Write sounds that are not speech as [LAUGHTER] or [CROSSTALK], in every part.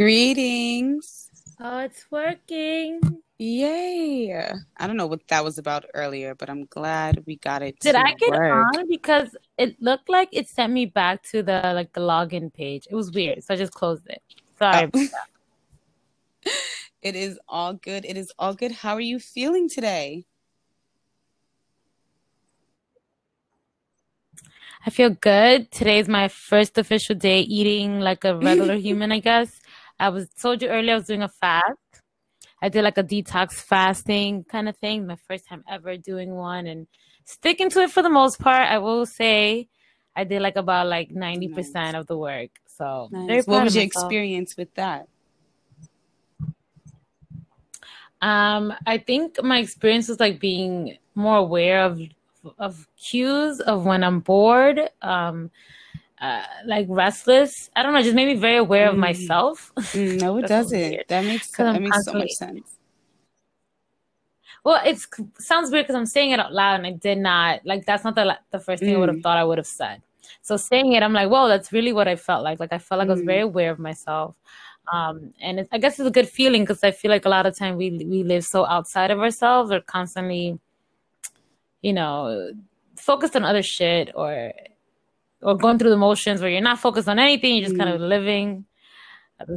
Greetings. Oh, it's working. Yay. I don't know what that was about earlier, but I'm glad we got it. Did I get work. on? Because it looked like it sent me back to the like the login page. It was weird, so I just closed it. Sorry. Oh. about that. [LAUGHS] It is all good. It is all good. How are you feeling today? I feel good. Today's my first official day eating like a regular [LAUGHS] human, I guess. I was told you earlier I was doing a fast. I did like a detox fasting kind of thing. My first time ever doing one and sticking to it for the most part. I will say I did like about like 90% Nice. of the work. So Nice. What was your myself. experience with that? Um, I think my experience was like being more aware of of cues of when I'm bored, um, uh, like restless. I don't know, just made me very aware of Mm. myself. Mm, no, it [LAUGHS] doesn't. That makes that makes so much sense. Well, it sounds weird because I'm saying it out loud and I did not like that's not the the first thing I would have Mm, thought I would have said. So saying it, I'm like, whoa, that's really what I felt like. Like I felt like I was very mm, aware of myself. Um, and it, I guess it's a good feeling because I feel like a lot of time we we live so outside of ourselves or constantly, you know, focused on other shit or or going through the motions where you're not focused on anything, you're just kind of mm. living,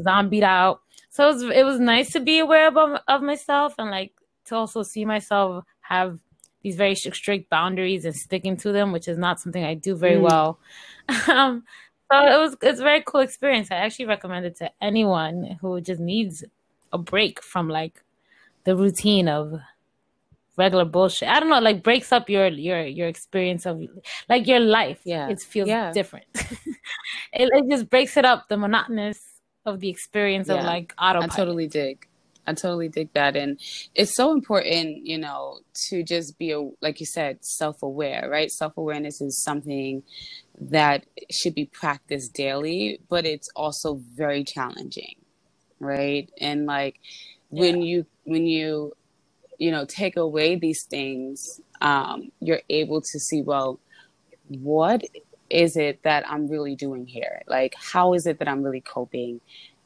zombied out. So it was it was nice to be aware of of myself and like to also see myself have these very strict strict boundaries and sticking to them, which is not something I do very Mm. well. [LAUGHS] Um, so it was it's a very cool experience. I actually recommend it to anyone who just needs a break from like the routine of regular bullshit. I don't know, like breaks up your your your experience of like your life. Yeah. It feels Yeah. different. [LAUGHS] it, it just breaks it up, the monotonous of the experience of Yeah. like I totally dig. I totally dig that. And it's so important, you know, to just be, a, like you said, self aware, right? Self awareness is something that should be practiced daily, but it's also very challenging, right? And like Yeah. when you, when you, you know, take away these things, um, you're able to see, well, what is it that I'm really doing here? Like, how is it that I'm really coping?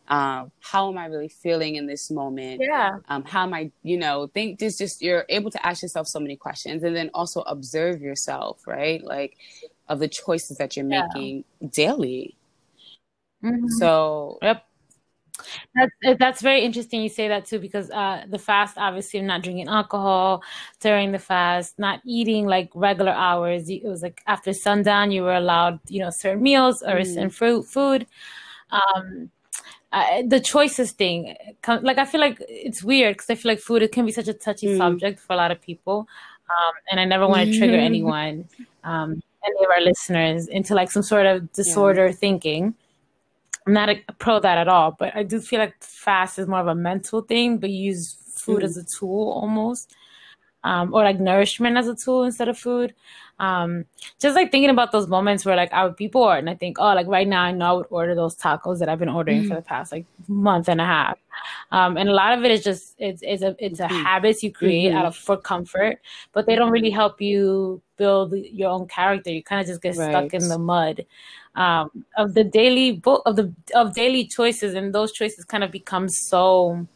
Um, how am I really feeling in this moment? Yeah. Um, how am I, you know, think this just you're able to ask yourself so many questions and then also observe yourself, right? Like of the choices that you're Yeah. making daily. hmm So, Yep. That's uh, that's very interesting you say that too because uh the fast obviously I'm not drinking alcohol during the fast, not eating like regular hours. It was like after sundown you were allowed, you know, certain meals or certain mm, fruit food. Um uh, the choices thing, like I feel like it's weird because I feel like food it can be such a touchy mm. subject for a lot of people, um, and I never want to trigger [LAUGHS] anyone, um, any of our listeners into like some sort of Yeah. disorder thinking. I'm not a, pro that at all, but I do feel like fast is more of a mental thing, but you use food Mm, as a tool almost, um, or like nourishment as a tool instead of food. Um, just like thinking about those moments where like I would be bored and I think, oh, like right now I know I would order those tacos that I've been ordering for mm, the past like month and a half. Um, and a lot of it is just it's it's a it's a mhm, habits you create out mhm. of for comfort, but they don't really help you build your own character. You kind of just get stuck in the mud um, of the daily book of the of daily choices, and those choices kind of become so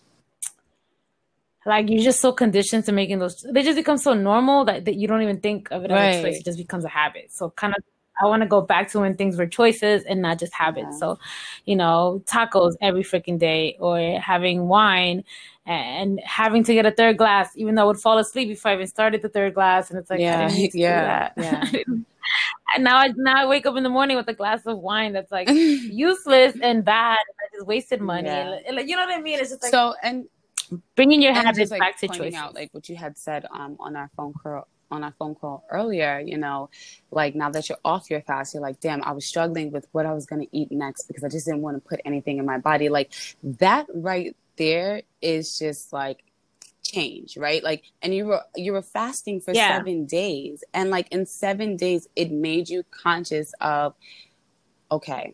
like you're just so conditioned to making those. They just become so normal that, that you don't even think of it as a choice. It just becomes a habit. So kind of. I want to go back to when things were choices and not just habits. Yeah. So, you know, tacos every freaking day or having wine and having to get a third glass, even though I would fall asleep before I even started the third glass. And it's like, Yeah. didn't need to [LAUGHS] do Yeah. that. [LAUGHS] Yeah. And now I now I wake up in the morning with a glass of wine that's like [LAUGHS] useless and bad. And I just wasted money. Yeah. And, like, you know what I mean? It's just like So, and bringing your and habits just like back to pointing out like what you had said um on our phone call on our phone call earlier you know like now that you're off your fast you're like damn i was struggling with what i was going to eat next because i just didn't want to put anything in my body. Like that right there is just like change right? Like and you were you were fasting for Yeah. seven days and like in seven days it made you conscious of okay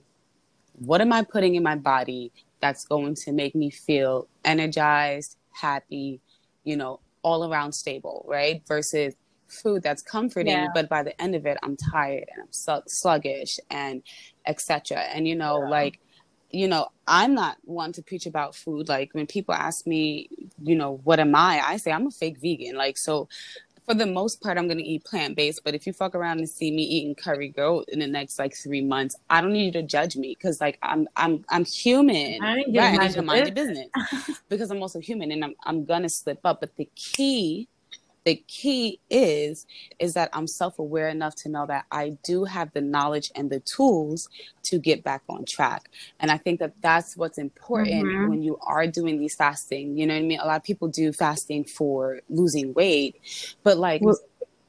what am I putting in my body that's going to make me feel energized, happy, you know, all around stable, right? Versus food that's comforting, Yeah. but by the end of it, I'm tired and I'm sluggish and etc. And you know, Yeah. like you know, I'm not one to preach about food. Like when people ask me, you know, what am I? I say I'm a fake vegan. Like so for the most part, I'm gonna eat plant based. But if you fuck around and see me eating curry goat in the next like three months, I don't need you to judge me because like I'm I'm I'm human. I need right, to mind your business [LAUGHS] because I'm also human and I'm I'm gonna slip up. But the key the key is is that i'm self-aware enough to know that i do have the knowledge and the tools to get back on track. And i think that that's what's important mm-hmm. when you are doing these fasting. You know what i mean? A lot of people do fasting for losing weight but like well,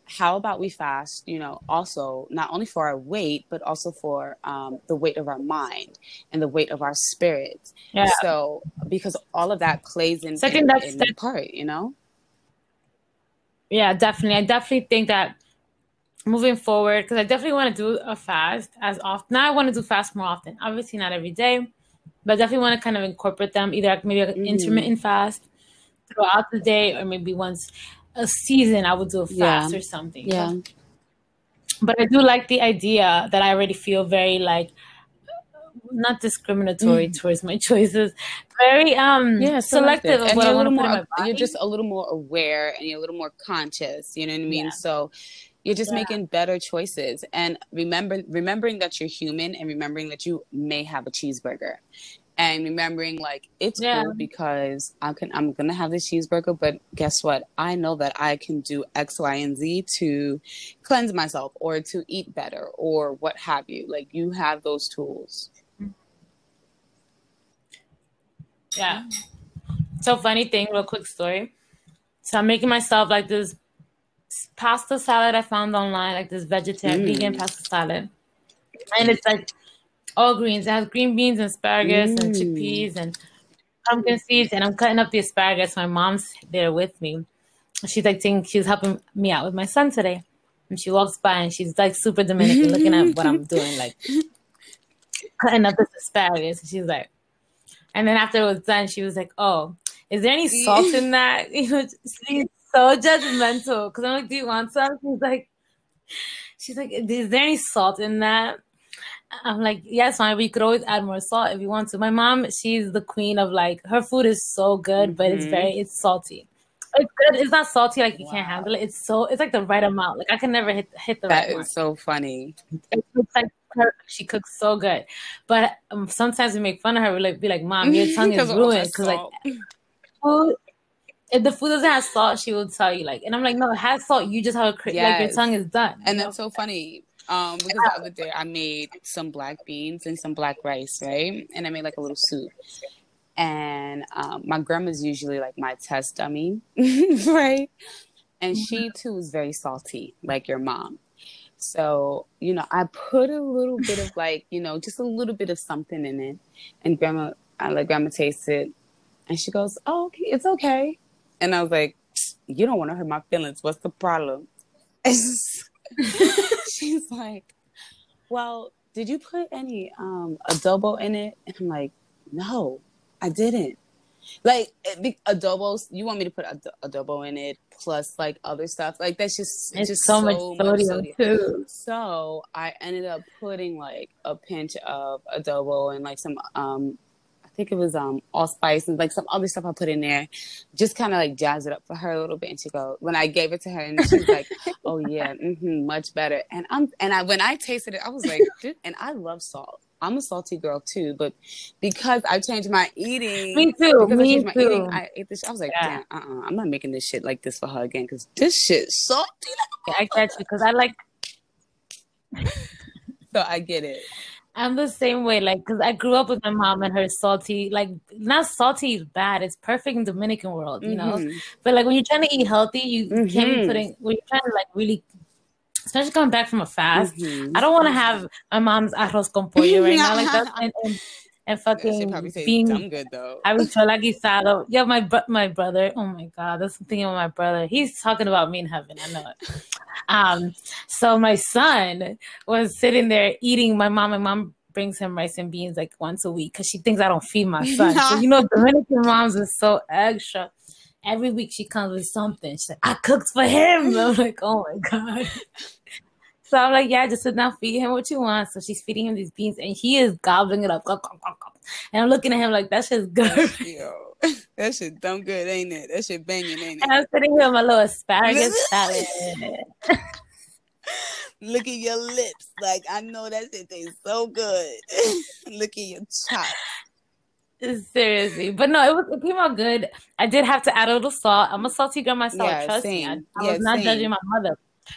how about we fast you know also not only for our weight but also for um, the weight of our mind and the weight of our spirit yeah. so because all of that plays in, Second, in, that's, in that's, part you know yeah, definitely. I definitely think that moving forward, because I definitely want to do a fast as often. Now I want to do fast more often. Obviously, not every day, but I definitely want to kind of incorporate them either maybe like an mm. intermittent fast throughout the day, or maybe once a season I would do a fast yeah. or something. Yeah. But I do like the idea that I already feel very like not discriminatory mm. towards my [LAUGHS] choices, very um yeah, selective, of what I want to put in my body. You're just a little more aware and you're a little more conscious. You know what I mean? Yeah. So you're just yeah. making better choices and remember remembering that you're human and remembering that you may have a cheeseburger and remembering like it's yeah. cool because I can I'm gonna have this cheeseburger, but guess what? I know that I can do X, Y, and Z to cleanse myself or to eat better or what have you. Like you have those tools. Yeah. So funny thing, real quick story. So I'm making myself like this pasta salad I found online, like this vegetarian mm. vegan pasta salad. And it's like all greens. It has green beans and asparagus mm. and chickpeas and pumpkin seeds. And I'm cutting up the asparagus. My mom's there with me. She's like saying she's helping me out with my son today. And she walks by and she's like super Dominican looking at what I'm doing, like [LAUGHS] cutting up this asparagus. And she's like, and then after it was done, she was like, "Oh, is there any [LAUGHS] salt in that?" [LAUGHS] You know, she's so judgmental because I'm like, "Do you want some?" [LAUGHS] She's like, "She's like, is there any salt in that?" I'm like, yes, fine. We could always add more salt if you want to. My mom, she's the queen of like her food is so good, mm-hmm. but it's very mm-hmm. it's salty. It's good. It's not salty like you wow. can't handle it. It's so it's like the right amount. Like I can never hit hit the that right. That is so funny. It's, it's like she cooks so good, but um, sometimes we make fun of her. We like be like, "Mom, your [LAUGHS] tongue is ruined." Because like, [LAUGHS] food, if the food doesn't have salt, she will tell you like, and I'm like, "No, it has salt. You just have a cra- yes. like your tongue is done." And that's so funny. Um, because the other day I made some black beans and some black rice, right? And I made like a little soup. And um, my grandma's usually like my test dummy, [LAUGHS] right? And she mm-hmm. too is very salty, like your mom. So, you know, I put a little bit of like, you know, just a little bit of something in it. And grandma, I let grandma taste it. And she goes, Oh, okay, it's okay. And I was like, You don't want to hurt my feelings. What's the problem? [LAUGHS] she's like, Well, did you put any um, adobo in it? And I'm like, No, I didn't like adobo you want me to put ad- adobo in it plus like other stuff. Like that's just it's just so, so much, sodium sodium. too. So i ended up putting like a pinch of adobo and like some um i think it was um allspice and like some other stuff i put in there. Just kind of like jazz it up for her a little bit and she go when i gave it to her and she's like oh yeah mm-hmm, much better. And i'm and i when i tasted it i was like and i love salt I'm a salty girl too, but because I changed my eating, me too. Me I too. Eating, I ate this. I was like, yeah. damn, uh-uh, I'm not making this shit like this for her again because this shit salty. yeah, I catch you because I like. [LAUGHS] so I get it. I'm the same way, like, because I grew up with my mom and her salty, like, not salty is bad. It's perfect in Dominican world, you know. Mm-hmm. But like when you're trying to eat healthy, you mm-hmm. can't be putting when you're trying to like really especially coming back from a fast. Mm-hmm. I don't want to have my mom's arroz con pollo right now, like [LAUGHS] that, and, and, and fucking being good though. [LAUGHS] Habichuela guisado. Yeah, my bro- my brother. Oh my god, that's something with my brother. He's talking about me in heaven. I know it. [LAUGHS] um, so my son was sitting there eating. My mom, my mom brings him rice and beans like once a week because she thinks I don't feed my son. so you know, Dominican moms are so extra every week she comes with something. She's like, I cooked for him. [LAUGHS] I'm like, oh my God. So I'm like, yeah, just sit down, feed him what you want. So she's feeding him these beans, and he is gobbling it up. And I'm looking at him like, that's just good. Yo, [LAUGHS] that shit dumb good, ain't it? That shit banging, ain't it? And I'm sitting here with my little asparagus [LAUGHS] salad. Look at your lips. Like, I know that shit tastes so good. Look at your chops. Seriously, but no, it was it came out good. I did have to add a little salt. I'm a salty girl myself. Yeah, trust same. me. I, I Yeah, was not same. judging my mother,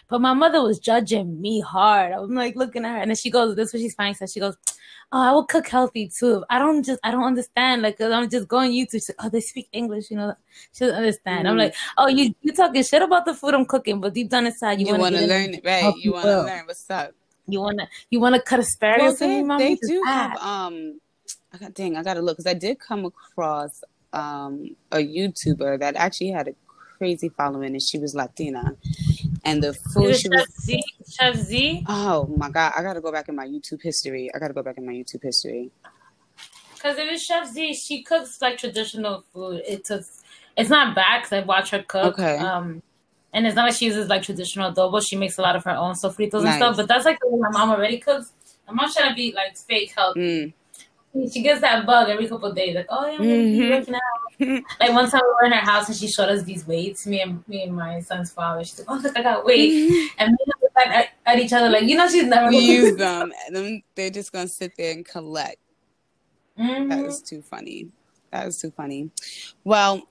but my mother was judging me hard. I was like looking at her, and then she goes, "This is what she's finding." So she goes, "Oh, I will cook healthy too. I don't just I don't understand. Like, 'cause I'm just going YouTube. She's like, oh, they speak English. You know, she doesn't understand. I'm Mhm. like, oh, you you talking shit about the food I'm cooking, but deep down inside, you, You, want to learn it, right? You want to learn what's up. You want to you want to cut Well, asparagus for they, me, they do have um I got dang, I gotta look because I did come across um a YouTuber that actually had a crazy following and she was Latina. And the food she it was Chef Z? Chef Z? Oh my god, I gotta go back in my YouTube history. I gotta go back in my YouTube history. Because if it's Chef Z, she cooks like traditional food. It's a, it's not bad because I watch her cook. Okay. Um, and it's not like she uses like traditional adobo. She makes a lot of her own sofritos and stuff. But that's like the way my mom already cooks. My mom's trying to be like fake healthy. Mm. She gets that bug every couple of days. Like, oh yeah, I'm working out. [LAUGHS] like one time we were in her house and she showed us these weights. Me and me and my son's father. She's like, oh look, I got weights. And me and we look at, at each other like, you know, she's never gonna use them and then they're just gonna sit there and collect. Mhm. That is too funny. That is too funny. Well,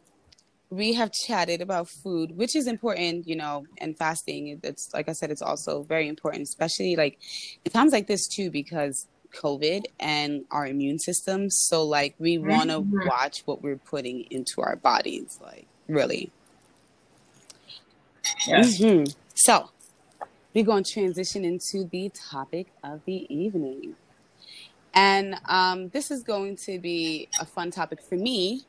we have chatted about food, which is important, you know, and fasting. It's like I said, it's also very important, especially like in times like this too, because COVID and our immune system. So like we want to Mhm. watch what we're putting into our bodies, like really. Yes. Mhm. So we're going to transition into the topic of the evening. And um, this is going to be a fun topic for me.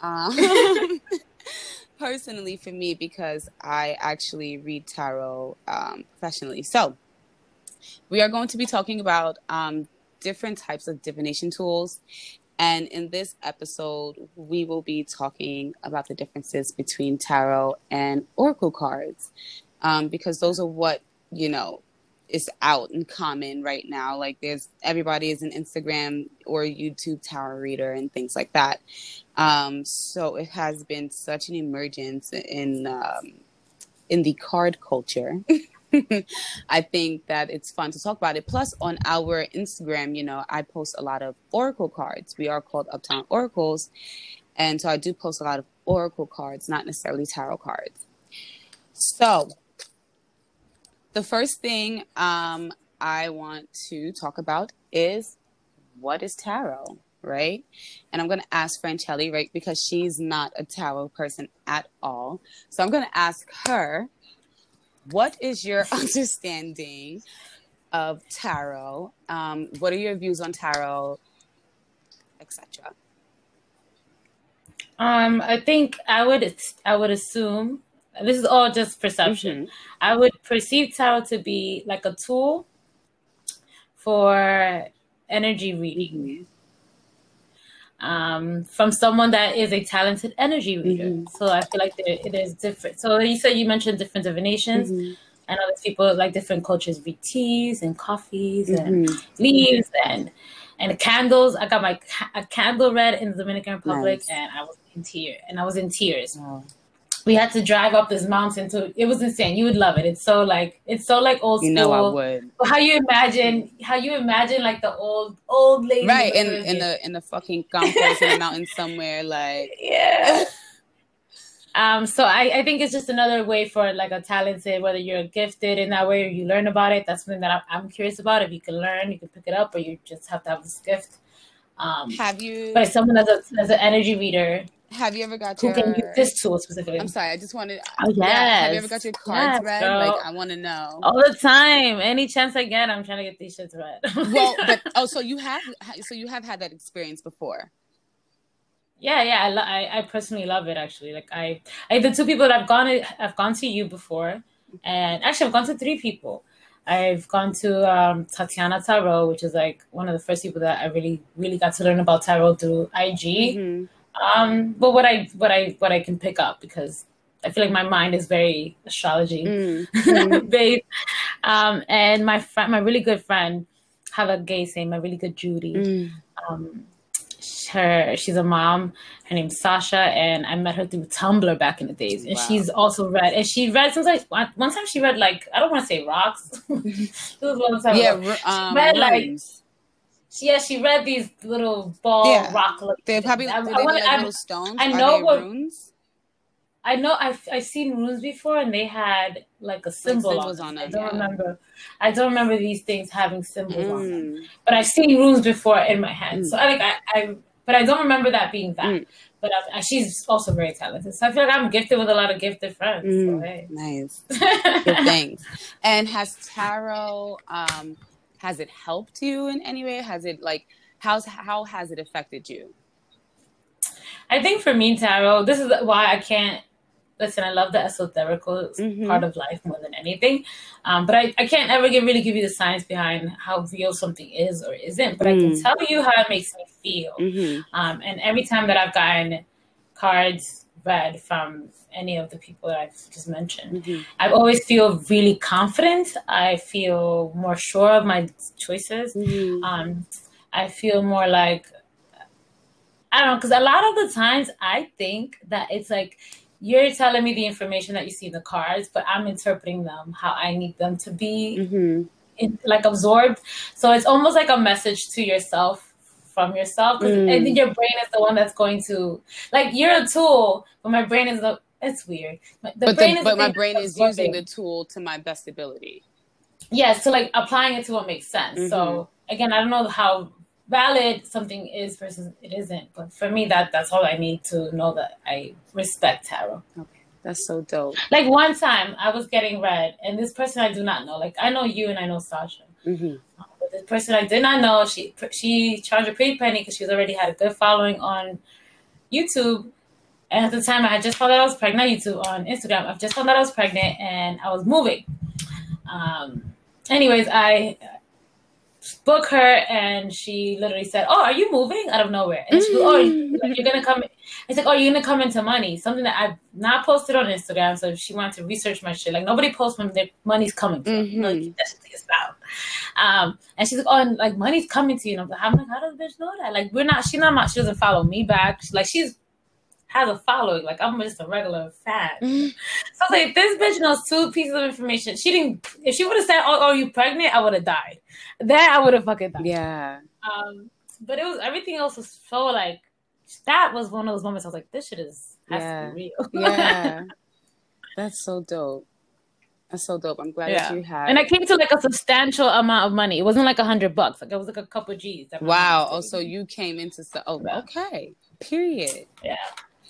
Um, [LAUGHS] [LAUGHS] personally, for me, because I actually read tarot um, professionally. So we are going to be talking about um, different types of divination tools. And in this episode, we will be talking about the differences between tarot and oracle cards, um, because those are what you know is out and common right now. Like there's everybody is an Instagram or YouTube tarot reader and things like that. Um, so it has been such an emergence in um, in the card culture. [LAUGHS] [LAUGHS] I think that it's fun to talk about it. Plus, on our Instagram, you know, I post a lot of oracle cards. We are called Uptown Oracles. And so I do post a lot of oracle cards, not necessarily tarot cards. So, the first thing um, I want to talk about is what is tarot, right? And I'm going to ask Franchelli, right, because she's not a tarot person at all. So I'm going to ask her, what is your [LAUGHS] understanding of tarot? Um, what are your views on tarot, etc.? Um, I think I would I would assume this is all just perception. Mhm. I would perceive tarot to be like a tool for energy reading um, from someone that is a talented energy reader. Mhm. So I feel like there, it is different. So you said you mentioned different divinations. Mhm. I know there's people like different cultures read teas and coffees and Mhm. leaves and and candles. I got my a candle read in the Dominican Republic, Nice. and I was in tears. And I was in tears. Wow. We had to drive up this mountain to. It was insane. You would love it. It's so like it's so like old school You know I would. How you imagine? How you imagine like the old old lady? Right, in, in the in the fucking campos in the mountains somewhere, like [LAUGHS] yeah. Um, so I, I think it's just another way for like a talented, whether you're gifted in that way or you learn about it. That's something that I'm, I'm curious about. If you can learn, you can pick it up, or you just have to have this gift. Um, have you but as someone as, a, as an energy reader have you ever got who your can use this tool specifically I'm sorry, I just wanted Oh, yeah, have you ever got your cards Yes, read? girl. Like I wanna know. all the time, any chance I get, I'm trying to get these shits read. Well, [LAUGHS] but oh, so you have so you have had that experience before. Yeah, yeah, I, lo- I I personally love it actually. Like I, I the two people that I've gone I've gone to you before, and actually I've gone to three people. I've gone to um, Tatiana Tarot, which is like one of the first people that I really really got to learn about tarot through IG. Mhm. Um, but what I what I what I can pick up because I feel like my mind is very astrology Mm. [LAUGHS] based. Um, and my friend, my really good friend, have a gay name, my really good Judy. Mm. Um, her she's a mom. Her name's Sasha, and I met her through Tumblr back in the days. And Wow. she's also read, and she read since like one time she read like I don't want to say rocks. it was a long time Yeah, ago. um, read, like, yeah, she read these little ball Yeah. rock. like- They're probably I, do I wanna- like I- little stones. I know what- runes. I know I've I've seen runes before, and they had like a symbol symbols on, on it. I don't yeah. remember. I don't remember these things having symbols on them. Mm. But I've seen runes before in my hand, Mm. so I like I, I but I don't remember that being that. Mm. But I, I- she's also very talented, so I feel like I'm gifted with a lot of gifted friends. So, Mm. hey. Nice. [LAUGHS] Good things. And has tarot um has it helped you in any way? Has it like how's how has it affected you? I think for me, tarot, this is why I can't listen. I love the esoterical Mhm. part of life more than anything, um, but I, I can't ever give, really give you the science behind how real something is or isn't. But I can Mm. tell you how it makes me feel. Mm-hmm. Um, and every time that I've gotten cards read from any of the people that I've just mentioned, Mm-hmm. I always feel really confident. I feel more sure of my choices. Mm-hmm. Um, I feel more like I don't know because a lot of the times I think that it's like you're telling me the information that you see in the cards, but I'm interpreting them how I need them to be Mm-hmm. in, like absorbed. So it's almost like a message to yourself from yourself. 'cause I Mm. think your brain is the one that's going to like you're a tool, but my brain is the. It's weird. The But brain the, is but my brain is using the tool to my best ability. Yes, so like applying it to what makes sense. Mm-hmm. So again, I don't know how valid something is versus it isn't, but for me, that that's all I need to know that I respect tarot. Okay. That's so dope. Like one time, I was getting read, and this person I do not know. Like I know you and I know Sasha, Mm-hmm. This person I did not know. She she charged a pretty penny because she's already had a good following on YouTube. And at the time, I had just found out I was pregnant. YouTube on Instagram. I've just found out I was pregnant, and I was moving. Um, anyways, I book her, and she literally said, "Oh, are you moving?" Out of nowhere, and she goes, "Oh, [LAUGHS] like, you're gonna come." It's like, "Oh, you're gonna come into money." Something that I've not posted on Instagram. So she wanted to research my shit. Like nobody posts when their money's coming. From. Mhm. Like that's what it's about. Um, and she's like, "Oh, and like money's coming to you." And I'm like, "I'm how does the bitch know that? Like we're not. She's not. She doesn't follow me back. She's like she's." Has a following, like I'm just a regular fan. Mm-hmm. [LAUGHS] So I was like, this bitch knows two pieces of information. She didn't. If she would have said, "Oh, are you pregnant?" I would have died. Then I would have fucking died. Yeah. Um, but it was everything else was so like that was one of those moments I was like, this shit is has Yeah. to be real. [LAUGHS] Yeah. [LAUGHS] That's so dope. That's so dope. I'm glad Yeah. that you had. and I came to like a substantial amount of money. It wasn't like a hundred bucks. Like it was like a couple G's. that wow. Oh, so you came into so. Oh, Yeah. okay. Period.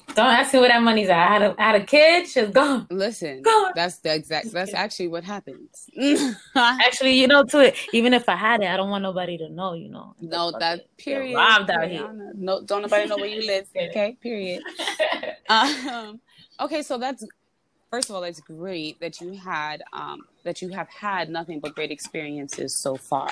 Don't ask me where that money's at. I had a I had a kid. She's gone. Listen, God. that's the exact. That's actually what happens. [LAUGHS] Actually, you know, to it. Even if I had it, I don't want nobody to know. You know. no, that period. Robbed out here. No, don't nobody know where you live. [LAUGHS] Okay. Period. [LAUGHS] Um, okay, so that's first of all, it's great that you had um, that you have had nothing but great experiences so far,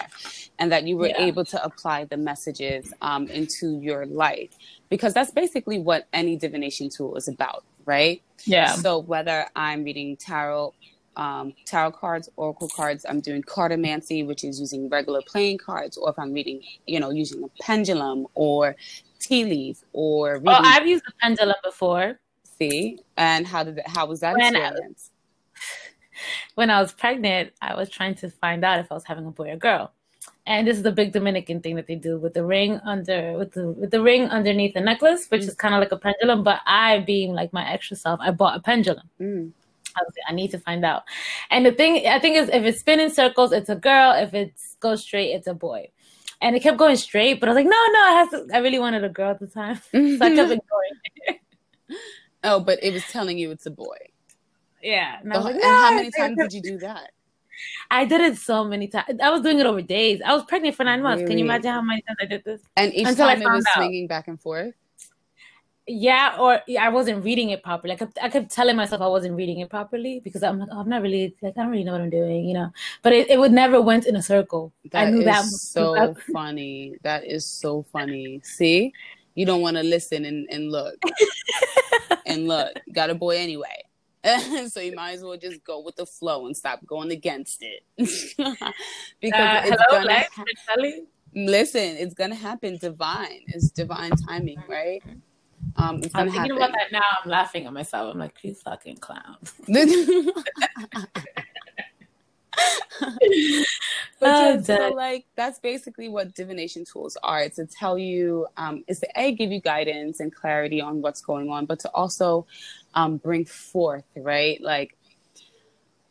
and that you were Yeah. able to apply the messages um, into your life because that's basically what any divination tool is about, right? yeah. So whether I'm reading tarot, um, tarot cards, oracle cards, I'm doing cartomancy, which is using regular playing cards, or if I'm reading, you know, using a pendulum or tea leaf or reading. Oh, I've used a pendulum before. See, and how did that, how was that When I- experience? [LAUGHS] when I was pregnant, I was trying to find out if I was having a boy or girl. And this is the big Dominican thing that they do with the ring under with the with the ring underneath the necklace, which is kind of like a pendulum. But I, being like my extra self, I bought a pendulum. Mm. I was like, I need to find out. And the thing I think is, if it's spinning circles, it's a girl. If it goes straight, it's a boy. And it kept going straight, but I was like, no, no, has to. I really wanted a girl at the time, [LAUGHS] so I kept [LAUGHS] ignoring it. Oh, but it was telling you it's a boy. Yeah, and like, and how many times did [LAUGHS] you do that? I did it so many times. I was doing it over days. I was pregnant for nine months. Can you imagine how many times I did this? And each Until I time it was out. swinging back and forth. Yeah, or yeah, I wasn't reading it properly. I kept, I kept telling myself I wasn't reading it properly because I'm like, oh, I'm not really like I don't really know what I'm doing, you know. But it, it would never went in a circle. I knew is that. so [LAUGHS] funny. That is so funny. See, you don't want to listen and, and look [LAUGHS] and look. Got a boy anyway. [LAUGHS] so you might as well just go with the flow and stop going against it. [LAUGHS] because Uh, it's hello, gonna ha- listen, it's gonna happen divine. It's divine timing, right? Um it's I'm thinking happen. about that now. I'm laughing at myself. I'm like, you fucking clown. [LAUGHS] but Oh, so like that's basically what divination tools are. It's to tell you, um, is to a give you guidance and clarity on what's going on, but to also um, bring forth, right? Like,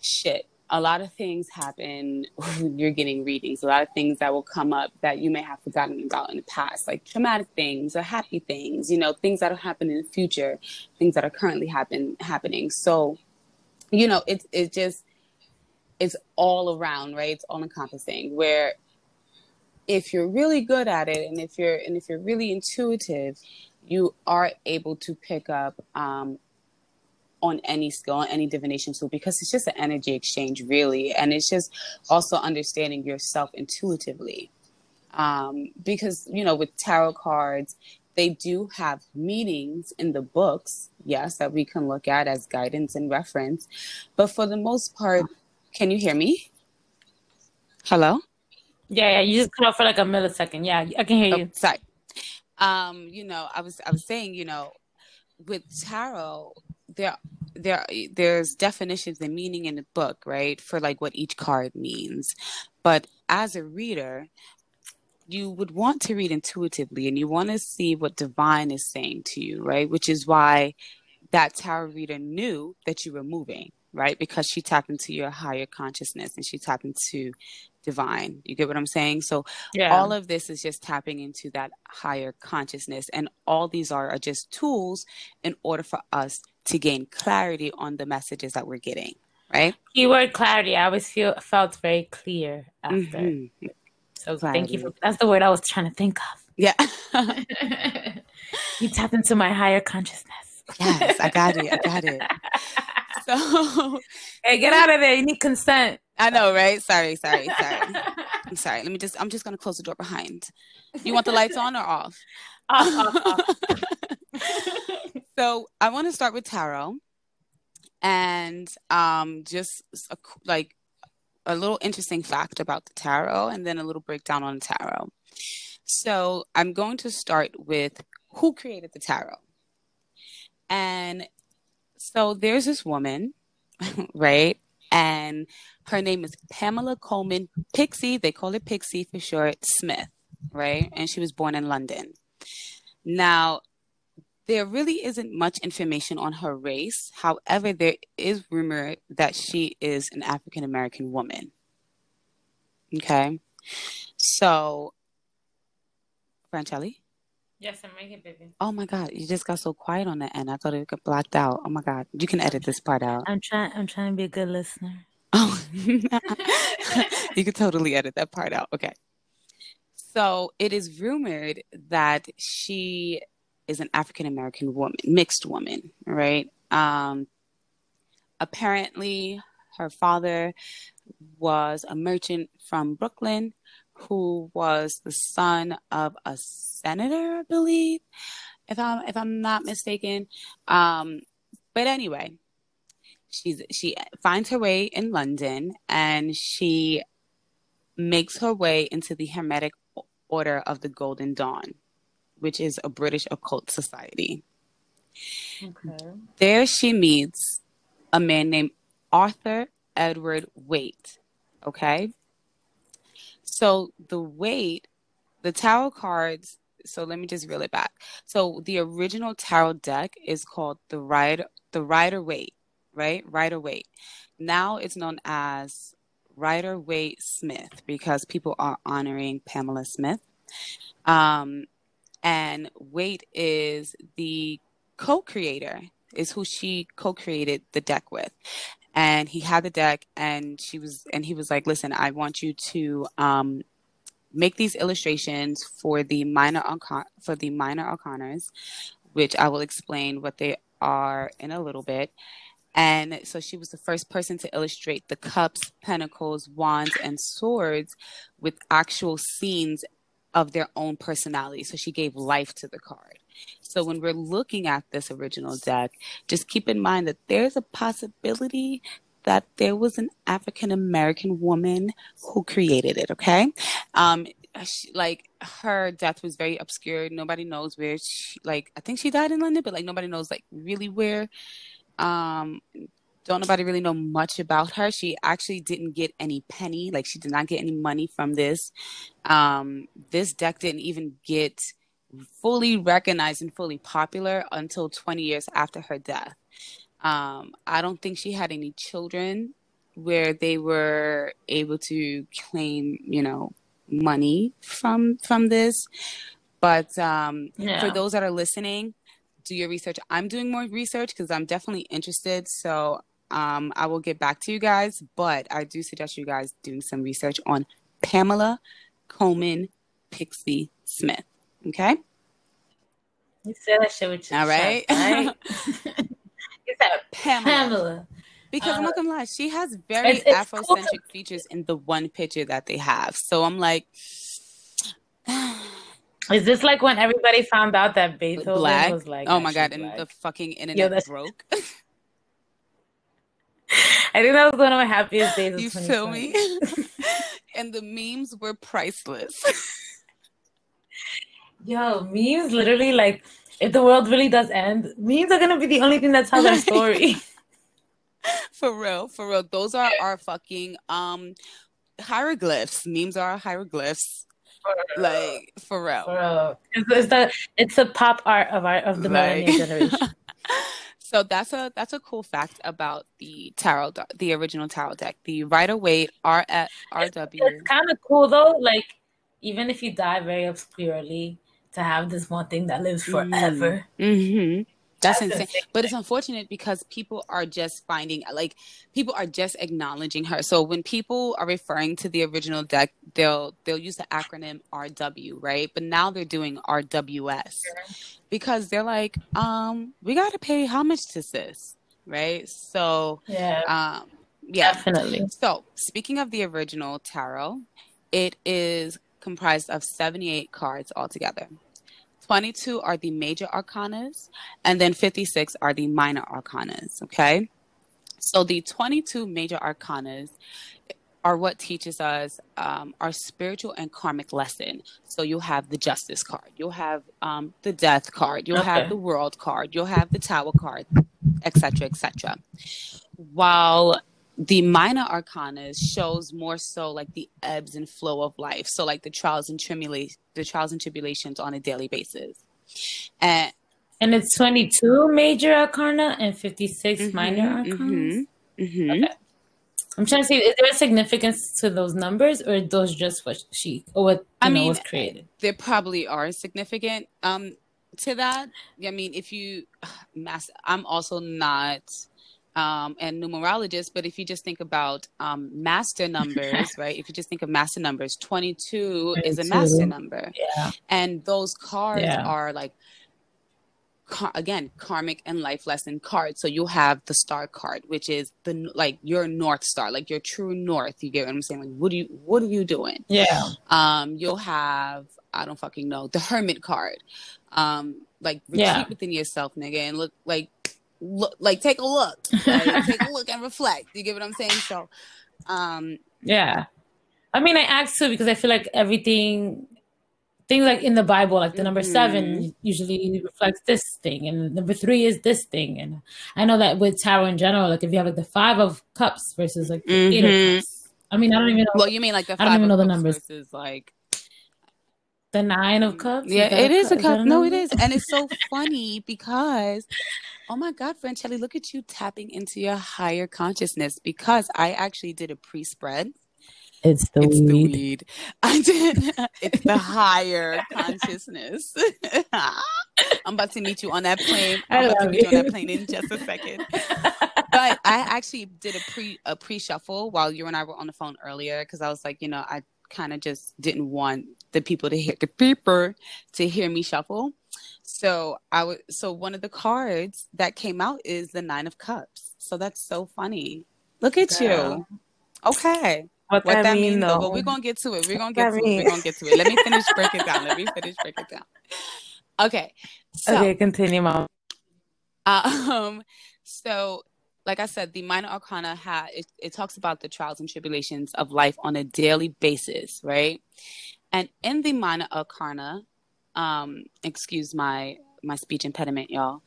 shit. A lot of things happen when you're getting readings. A lot of things that will come up that you may have forgotten about in the past, like traumatic things or happy things. You know, things that'll happen in the future, things that are currently happen happening. So, you know, it's it just it's all around, right? It's all encompassing. Where if you're really good at it, and if you're and if you're really intuitive, you are able to pick up um, on any skill, on any divination tool, because it's just an energy exchange, really, and it's just also understanding yourself intuitively. Um, because you know, with tarot cards, they do have meanings in the books, yes, that we can look at as guidance and reference, but for the most part, can you hear me? Hello. Yeah, yeah. You just cut off for like a millisecond. Yeah, I can hear Oh, you. sorry. Um, you know, I was I was saying, you know, with tarot, there there there's definitions and meaning in the book, right? For like what each card means. But as a reader, you would want to read intuitively and you want to see what divine is saying to you, right? Which is why that tarot reader knew that you were moving, right? Because she tapped into your higher consciousness and she tapped into divine. You get what I'm saying? So Yeah. all of this is just tapping into that higher consciousness and all these are, are just tools in order for us to gain clarity on the messages that we're getting right Keyword clarity. I always feel felt very clear after. Mhm. So thank you for that's the word I was trying to think of. yeah [LAUGHS] you tapped into my higher consciousness. yes i got it i got it [LAUGHS] [LAUGHS] so Hey, get out of there. You need consent. i know right sorry sorry sorry [LAUGHS] i'm sorry let me just i'm just gonna close the door behind you want the lights on or off [LAUGHS] Off, off, off. so I want to start with tarot and um, just a, like a little interesting fact about the tarot and then a little breakdown on the tarot. So I'm going to start with who created the tarot. And so there's this woman, [LAUGHS] right? And her name is Pamela Colman Pixie. They call it Pixie for short, Smith, right? And she was born in London. Now, there really isn't much information on her race. However, there is rumor that she is an African American woman. Okay. So, Franchelli? Yes, I'm making baby. Oh my God, you just got so quiet on the end. I thought it got blacked out. Oh my God, you can edit this part out. I'm trying. I'm trying to be a good listener. Oh, [LAUGHS] you could totally edit that part out. Okay. So it is rumored that she is an African American woman, mixed woman, right? Um, apparently, her father was a merchant from Brooklyn who was the son of a senator, I believe, if I'm if I'm not mistaken. Um, but anyway, she's she finds her way in London and she makes her way into the Hermetic Order of the Golden Dawn, which is a British occult society. Okay. There she meets a man named Arthur Edward Waite. Okay. So the Waite, the tarot cards, so let me just reel it back. So the original tarot deck is called the Rider the Rider Waite, right? Rider Waite. Now it's known as Rider Waite Smith because people are honoring Pamela Smith. Um, and Waite is the co-creator is who she co-created the deck with and he had the deck and she was and he was like listen i want you to um make these illustrations for the minor arcana for the minor arcanas which i will explain what they are in a little bit. And so she was the first person to illustrate the cups pentacles wands and swords with actual scenes of their own personality. So she gave life to the card So when we're looking at this original deck, just keep in mind that there's a possibility that there was an African American woman who created it. Okay, um, she, like her death was very obscure. Nobody knows where she. Like I think she died in London, but like nobody knows like really where. Um, don't nobody really know much about her. She actually didn't get any penny, like she did not get any money from this. Um, this deck didn't even get fully recognized and fully popular until 20 years after her death. Um, I don't think she had any children where they were able to claim, you know, money from from this. But um, yeah. for those that are listening, do your research. I'm doing more research because I'm definitely interested. So um, I will get back to you guys. But I do suggest you guys doing some research on Pamela Colman Pixie Smith. Okay. You said that shit with your All right. right? [LAUGHS] [LAUGHS] you said Pamela. Pamela. Because uh, I'm not gonna lie, she has very it's, it's Afrocentric cool. features in the one picture that they have. So I'm like, [SIGHS] is this like when everybody found out that Beethoven black? was like? Oh my god! Black. And the fucking internet Yo, broke. [LAUGHS] I think that was one of my happiest days. you feel me? and the memes were priceless. Yo, memes literally like if the world really does end, memes are gonna be the only thing that tells our story. [LAUGHS] [LAUGHS] for real, for real. Those are our fucking um hieroglyphs. Memes are hieroglyphs. For like for real. For real. It's, it's the it's the pop art of our of the like, millennial [LAUGHS] generation. so that's a that's a cool fact about the tarot the original tarot deck. The Rider Waite R at RW. It's, it's kind of cool though. Like even if you die very obscurely, to have this one thing that lives mm-hmm. forever. Mm-hmm. That's, That's insane. insane. But it's unfortunate because people are just finding like people are just acknowledging her. So when people are referring to the original deck, they'll they'll use the acronym RW, right? But now they're doing RWS because they're like, um, we got to pay homage to sis, right? So yeah, um, yeah, definitely. So speaking of the original tarot, it is comprised of 78 cards altogether. 22 are the major arcanas, and then 56 are the minor arcanas. Okay. So the 22 major arcanas are what teaches us um, our spiritual and karmic lesson. So you'll have the justice card, you'll have um, the death card, you'll okay. have the world card, you'll have the tower card, etc., etc. While the minor arcana shows more so like the ebbs and flow of life. So like the trials and tribulations the trials and tribulations on a daily basis. And and it's 22 major arcana and 56 mm-hmm, minor arcana mm-hmm, mm-hmm. okay. I'm trying to see is there a significance to those numbers or those just what she or what i know, mean was created? there probably are significant um to that. I mean if you [SIGHS] mass i'm also not um, and numerologist. But if you just think about um, master numbers, [LAUGHS] right? If you just think of master numbers, 22, 22. is a master number. Yeah. And those cards yeah. are like, car- again, karmic and life lesson cards. So you'll have the star card, which is the like your north star, like your true north. You get what I'm saying? Like, what do you what are you doing? Yeah. Um, you'll have I don't fucking know the hermit card. Um, like retreat yeah. within yourself, nigga, and look like look like take a look like, [LAUGHS] take a look and reflect. You get what i'm saying? So um yeah. I mean i asked too because i feel like everything things like in the bible like the number mm-hmm. seven usually reflects this thing and number three is this thing and i know that with tarot in general like if you have like the five of cups versus like the mm-hmm. eight of mm-hmm. cups i mean i don't even know well you mean like the i don't even know the numbers. versus like the nine of cups? Yeah it is a cup. no it is and it's so funny because Oh my God, Franchelli, look at you tapping into your higher consciousness because I actually did a pre spread. It's the it's weed. The weed. [LAUGHS] I did. [LAUGHS] It's the higher [LAUGHS] consciousness. I'm about to meet you on that plane. I'm about to meet you on that plane in just a second. but I actually did a pre a pre shuffle while you and I were on the phone earlier because I was like, you know, I kind of just didn't want the people to hear the people to hear me shuffle. So I would so one of the cards that came out is the nine of cups. So that's so funny. Look at you. Okay. What, what that, that mean, means, though? But we're gonna get to it. We're gonna get to mean? it. We're gonna get to it. Let me finish break it down. Let me [LAUGHS] finish break it down. Okay. So, okay, continue, mom. [LAUGHS] um, so like I said, the minor arcana ha it, it talks about the trials and tribulations of life on a daily basis, right? And in the minor arcana, um, excuse my my speech impediment, y'all.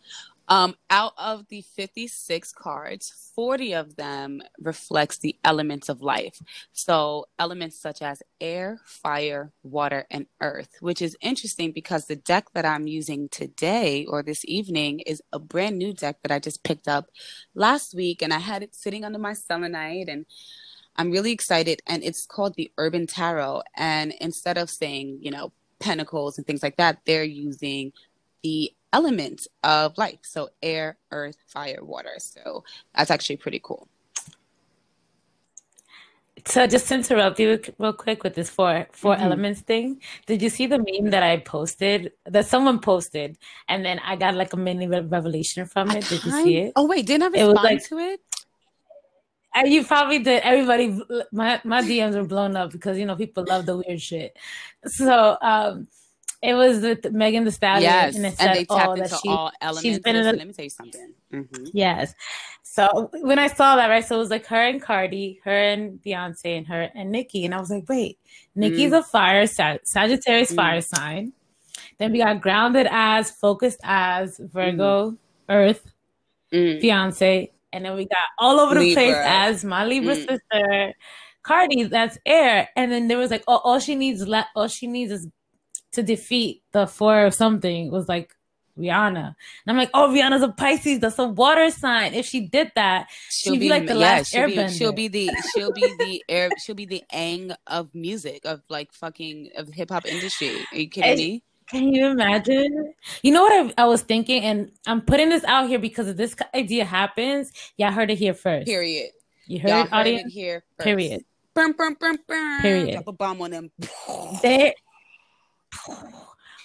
Um, out of the 56 cards, 40 of them reflects the elements of life. So elements such as air, fire, water, and earth, which is interesting because the deck that I'm using today or this evening is a brand new deck that I just picked up last week and I had it sitting under my selenite and I'm really excited and it's called the Urban Tarot and instead of saying, you know, pentacles and things like that, they're using the elements of life. So air, earth, fire, water. So that's actually pretty cool. So just to interrupt you real quick with this four 4 mm-hmm. elements thing, did you see the meme that I posted that someone posted, and then I got like a mini revelation from it? Did you see it? Oh wait, didn't I respond it was like, to it? You probably did. Everybody, my my DMs were blown up because you know people love the weird shit. So um, it was with Megan Thee Stallion, yes, and, it said, and they oh, into she, all elements. She's been in a, let me tell you something. Mm-hmm. Yes. So when I saw that, right, so it was like her and Cardi, her and Beyonce, and her and Nicki, and I was like, wait, Nicki's mm. a fire Sagittarius mm. fire sign. Then we got grounded as, focused as Virgo, mm. Earth, mm. Beyonce, and then we got all over the Libra. place as my Libra mm. sister, Cardi. That's air, and then there was like, oh, all she needs, le- all she needs is to defeat the four of something was like Rihanna. And I'm like, oh, Rihanna's a Pisces. That's a water sign. If she did that, she'll she'd be, be like the yeah, last she'll airbender. Be, she'll be the she'll be the air she'll be the Aang of music of like fucking of hip hop industry. Are you kidding and, me? Can you imagine? You know what I, I, was thinking, and I'm putting this out here because if this idea happens, y'all heard it here first. Period. You heard, y'all it, heard it here. First. Period. Period. Drop a bomb on them. They,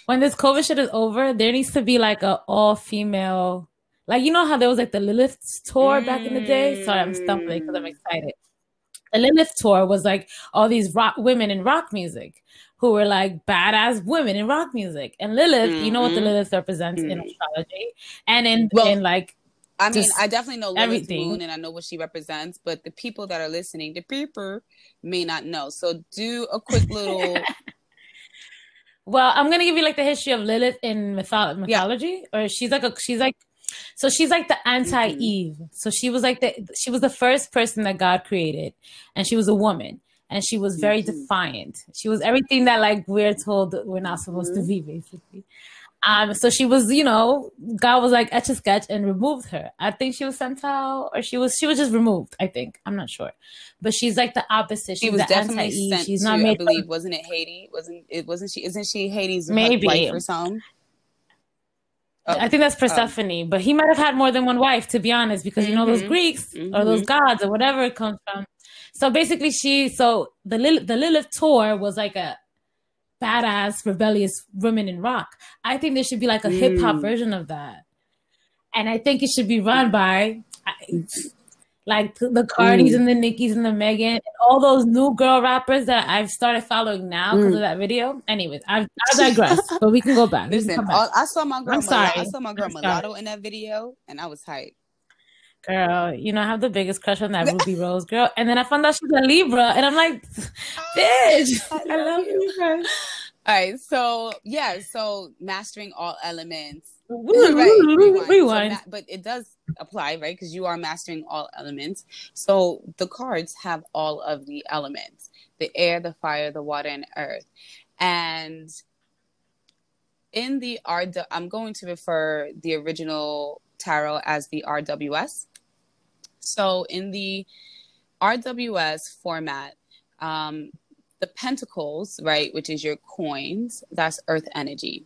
when this COVID shit is over, there needs to be like a all female, like you know how there was like the Lilith tour back in the day. Sorry, I'm stumbling because I'm mm. excited. The Lilith tour was like all these rock women in rock music who were like badass women in rock music. And Lilith, mm-hmm. you know what the mm-hmm. Lilith represents mm-hmm. in astrology and in well, in like I mean, I definitely know Lilith everything. Moon and I know what she represents, but the people that are listening, the people may not know. So do a quick little [LAUGHS] Well, I'm gonna give you like the history of Lilith in mytho- mythology, yeah. or she's like a she's like so she's like the anti Eve. Mm-hmm. So she was like the she was the first person that God created, and she was a woman, and she was very mm-hmm. defiant. She was everything that like we're told we're not supposed mm-hmm. to be, basically. Um, so she was, you know, God was like etch a sketch and removed her. I think she was sent out, or she was she was just removed. I think I'm not sure, but she's like the opposite. She's she was definitely anti-Eve. sent she's to, not made. I believe wasn't it Hades? Wasn't it? Wasn't she? Isn't she Hades' maybe wife or something? Oh. I think that's oh. Persephone, oh. but he might have had more than one wife, to be honest, because mm-hmm. you know those mm-hmm. Greeks mm-hmm. or those gods or whatever it comes from. So basically, she so the Lil- the Lilith tour was like a badass, rebellious woman in rock. I think there should be like a mm. hip hop version of that. And I think it should be run by like the Cardis mm. and the Nickies and the Megan and all those new girl rappers that I've started following now because mm. of that video. Anyways, I, I digress, [LAUGHS] but we can go back. Listen, back. I saw my girl. I'm sorry. I saw my girl Mulatto in that video, and I was hyped. Girl, you know I have the biggest crush on that [LAUGHS] Ruby Rose girl, and then I found out she's a Libra, and I'm like, [LAUGHS] bitch, I love, I love you. All right, so yeah, so mastering all elements. Right, rewind. So ma- but it does apply, right? Because you are mastering all elements. So the cards have all of the elements: the air, the fire, the water, and earth. And in the R, I'm going to refer the original tarot as the RWS. So in the RWS format, um, the pentacles, right, which is your coins, that's earth energy.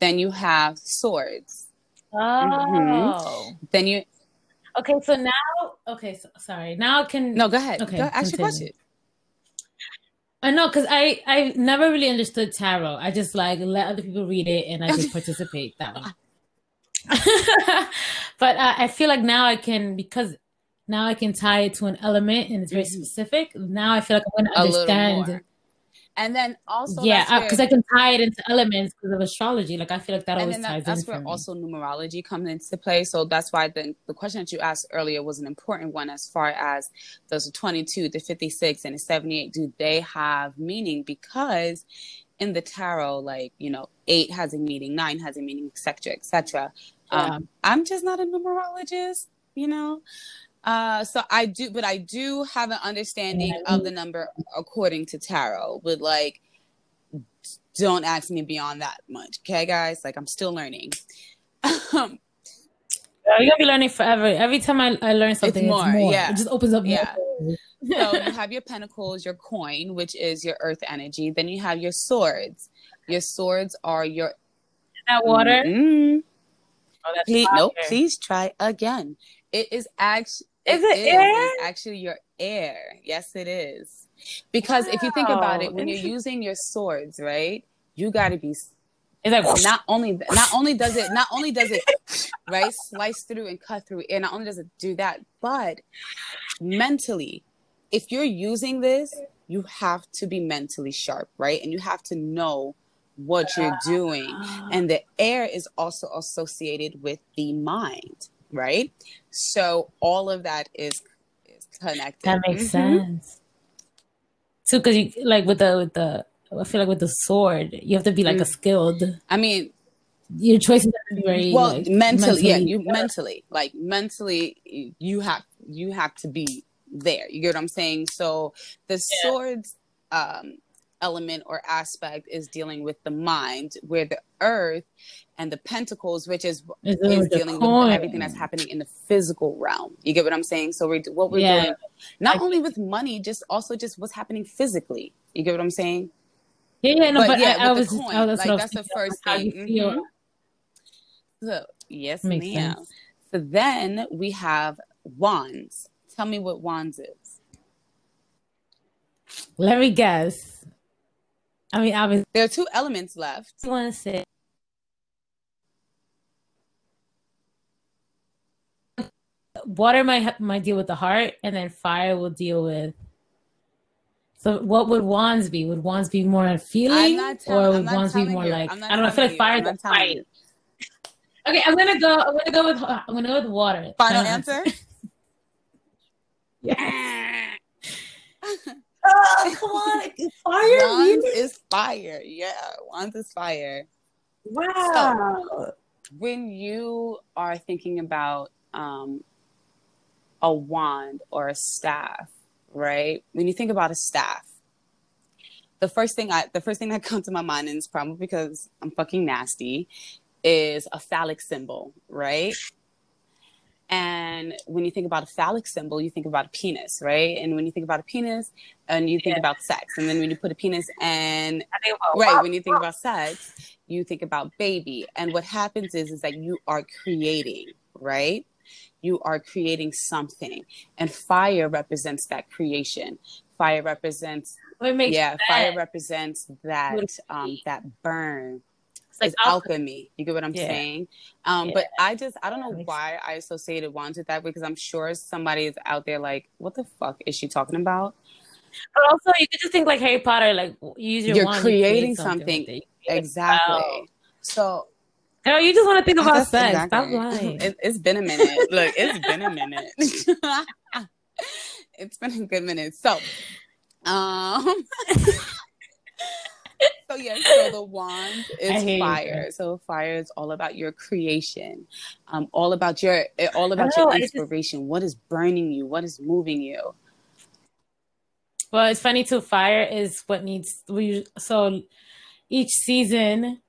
Then you have swords. Oh. Mm-hmm. Then you. Okay, so now, okay, so, sorry. Now I can. No, go ahead. Okay, go, ask your question. I know because I I never really understood tarot. I just like let other people read it and I just [LAUGHS] participate that way. [LAUGHS] but uh, I feel like now I can because now I can tie it to an element and it's very mm-hmm. specific. Now I feel like I'm to understand. And then also, yeah, because I can tie it into elements because of astrology. Like I feel like that always that, ties that's where also numerology comes into play. So that's why the the question that you asked earlier was an important one as far as those 22, the 56, and the 78. Do they have meaning? Because in the tarot, like you know, eight has a meaning, nine has a meaning, etc., etc. Yeah. Um, I'm just not a numerologist, you know. Uh, so I do, but I do have an understanding of the number according to tarot. But like, don't ask me beyond that much, okay, guys? Like, I'm still learning. Um, you're gonna be learning forever. Every time I, I learn something, it's more, it's more. Yeah. It just opens up yeah. so you [LAUGHS] have your pentacles, your coin, which is your earth energy. Then you have your swords. Your swords are your that water. Mm-hmm. Oh, please, nope. Please try again. It is actually is it, it air? Is actually your air. Yes, it is. Because wow. if you think about it, when you're using your swords, right, you got to be. It's like not only not only does it not only does it right slice through and cut through, and not only does it do that, but mentally, if you're using this, you have to be mentally sharp, right? And you have to know what you're doing. And the air is also associated with the mind right? So all of that is, is connected. That makes mm-hmm. sense. So, because you like with the with the, I feel like with the sword, you have to be like mm. a skilled. I mean, your choices be very well like, mentally, mentally. Yeah, you mentally like mentally, you have you have to be there. You get what I'm saying? So the yeah. swords um element or aspect is dealing with the mind, where the earth and the pentacles, which is is, is dealing with everything that's happening in the physical realm. You get what I'm saying? So we're what we're yeah. doing, not only with money, just also just what's happening physically. You get what I'm saying? Yeah, yeah, no, but, but yeah, I, I was, coin, oh, that's, like, that's the first thing. Mm-hmm. So yes, Makes ma'am. Sense. So then we have wands. Tell me what wands is. Let me guess. I mean, obviously, there are two elements left. I want to say water might might deal with the heart, and then fire will deal with. So, what would wands be? Would wands be more a feeling, tell- or would wands be more you. like I don't know? I feel like fire is fight. Okay, I'm gonna go. I'm gonna go with. I'm gonna go with water. Final answer. [LAUGHS] yeah. [LAUGHS] oh, come on. [LAUGHS] Fire? Wands is fire. Yeah, wands is fire. Wow. So, when you are thinking about um, a wand or a staff, right? When you think about a staff, the first thing I the first thing that [LAUGHS] comes to my mind, and it's probably because I'm fucking nasty, is a phallic symbol, right? And when you think about a phallic symbol, you think about a penis, right? And when you think about a penis, and you think yeah. about sex, and then when you put a penis and right, when you think about sex, you think about baby. And what happens is, is that you are creating, right? You are creating something, and fire represents that creation. Fire represents, yeah, sense. fire represents that um, that burn it's like alchemy. alchemy. You get what I'm yeah. saying? Um, yeah. But I just I don't know why I associated wands with that because I'm sure somebody is out there like, what the fuck is she talking about? But also, you could just think like Harry Potter, like use your You're wand, creating you something, something. exactly. So. No, you just want to think about sex. Exactly. Stop [LAUGHS] lying. It, it's been a minute. Look, it's been a minute. [LAUGHS] it's been a good minute. So, um, [LAUGHS] [LAUGHS] so yes, so the wand is fire. So fire is all about your creation, um, all about your, eh, all about your inspiration. Just... What is burning you? What is moving you? Well, it's funny too. Fire is what needs. We so each season,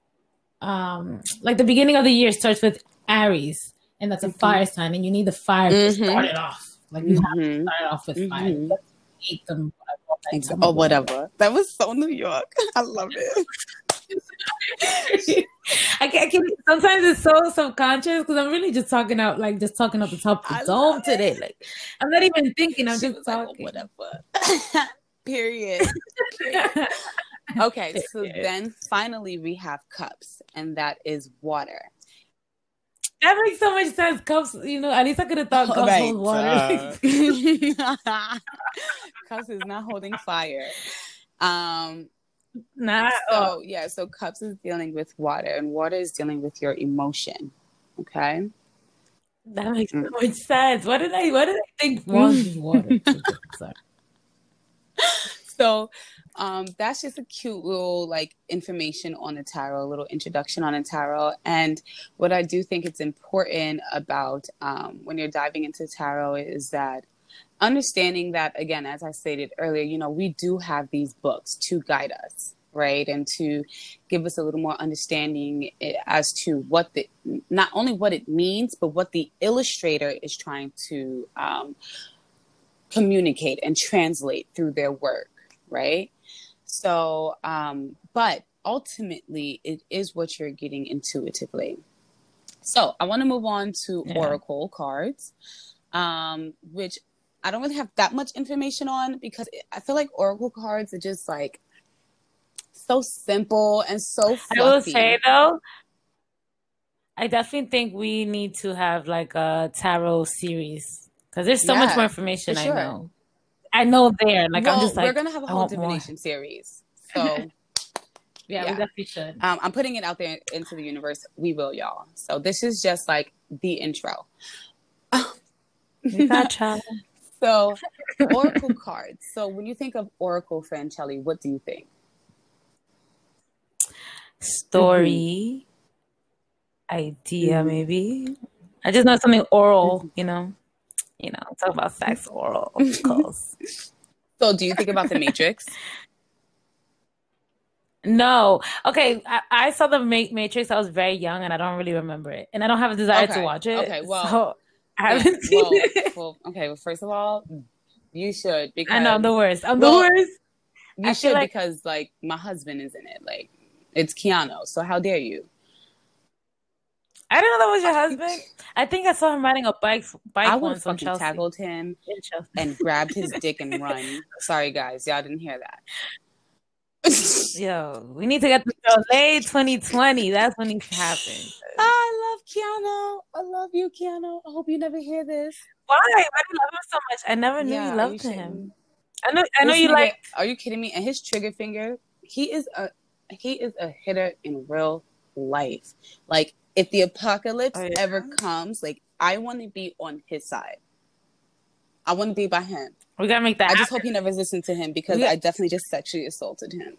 um, like the beginning of the year starts with Aries, and that's a mm-hmm. fire sign, and you need the fire mm-hmm. to start it off. Like you mm-hmm. have to mm-hmm. start off with fire. Mm-hmm. Or whatever. That was so New York. [LAUGHS] I love it. [LAUGHS] I can't, I can't, sometimes it's so subconscious because I'm really just talking out like just talking off the top of the dome today. Like I'm not even thinking, I'm she just talking. Like, oh, whatever. [LAUGHS] Period. Period. Okay, so then finally we have cups, and that is water. That makes so much sense. Cups, you know, at least I could have thought [LAUGHS] cups right. hold water. [LAUGHS] cups is not holding fire. Um, Nah. So yeah, so cups is dealing with water, and water is dealing with your emotion. Okay. That makes so much sense. What did I? What did I think? Was water. [LAUGHS] Sorry. so um, that's just a cute little like information on the tarot, a little introduction on the tarot. And what I do think it's important about um, when you're diving into tarot is that understanding that again, as I stated earlier, you know, we do have these books to guide us, right, and to give us a little more understanding eh, as to what the not only what it means, but what the illustrator is trying to um, communicate and translate through their work, right? So, um, but ultimately, it is what you're getting intuitively. So, I want to move on to yeah. Oracle cards, um, which I don't really have that much information on because I feel like Oracle cards are just like so simple and so fluffy. I will say though, I definitely think we need to have like a tarot series because there's so yeah, much more information sure. I know. I know there. Like well, I'm just like we're gonna have a whole divination more. series. [LAUGHS] So yeah, yeah, we definitely should. Um, I'm putting it out there into the universe. We will, y'all. So this is just like the intro. gotcha. [LAUGHS] so [LAUGHS] oracle cards. So when you think of Oracle Franchelli, what do you think? Story, mm-hmm. idea, mm-hmm. maybe. I just know something oral, mm-hmm. you know you know, talk about sex [LAUGHS] oral calls. So, do you think about the Matrix? no. Okay, I, I saw the Matrix. I was very young, and I don't really remember it, and I don't have a desire okay. to watch it. Okay, well, so I haven't yeah, seen well, it. Well, okay. Well, first of all, you should because I know I'm the worst. I'm well, the worst. You I should like... because like my husband is in it. Like it's Keanu. So how dare you? I didn't know that was your husband. I think I saw him riding a bike. Bike I would fucking Chelsea. tackled him [LAUGHS] and grabbed his dick and run. [LAUGHS] Sorry, guys, y'all didn't hear that. [LAUGHS] Yo, we need to get the show late 2020. That's when it happens. I love Keanu. I love you, Keanu. I hope you never hear this. Why? Why do you love him so much? I never knew yeah, you loved you him. I know. I know this you nigga, like. Are you kidding me? And his trigger finger. He is a. He is a hitter in real life. Like if the apocalypse oh, yeah. ever comes, like I want to be on his side. I want to be by him. We gotta make that. I happen. just hope he never listens to him because I definitely just sexually assaulted him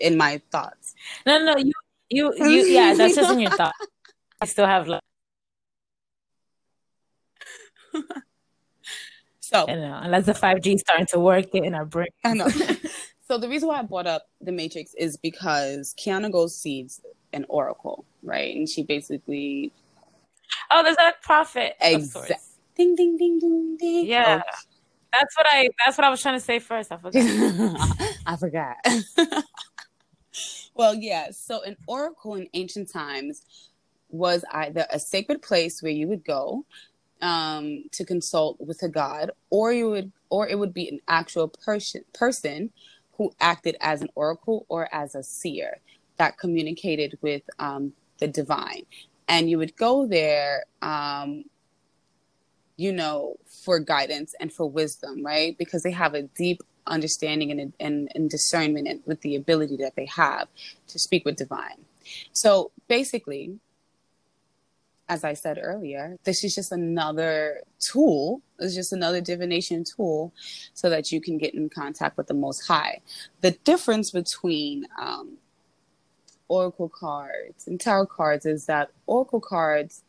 in my thoughts. No, no, you, you, you. [LAUGHS] Yeah, that's just in your thoughts. I still have like. [LAUGHS] so, you know, unless the five G starting to work in our brain. I know. [LAUGHS] so the reason why I brought up the Matrix is because Keanu Gold seeds an oracle, right? And she basically Oh, there's that prophet. Exactly. Ding ding ding ding ding. Yeah. Oh. That's what I that's what I was trying to say first. I forgot. [LAUGHS] I forgot. [LAUGHS] well, yeah. So an oracle in ancient times was either a sacred place where you would go um, to consult with a god, or you would, or it would be an actual person person who acted as an oracle or as a seer that communicated with um, the divine. And you would go there, um, you know, for guidance and for wisdom, right? Because they have a deep understanding and, and, and discernment and with the ability that they have to speak with divine. So basically, as I said earlier, this is just another tool. It's just another divination tool so that you can get in contact with the Most High. The difference between um, oracle cards and tarot cards is that oracle cards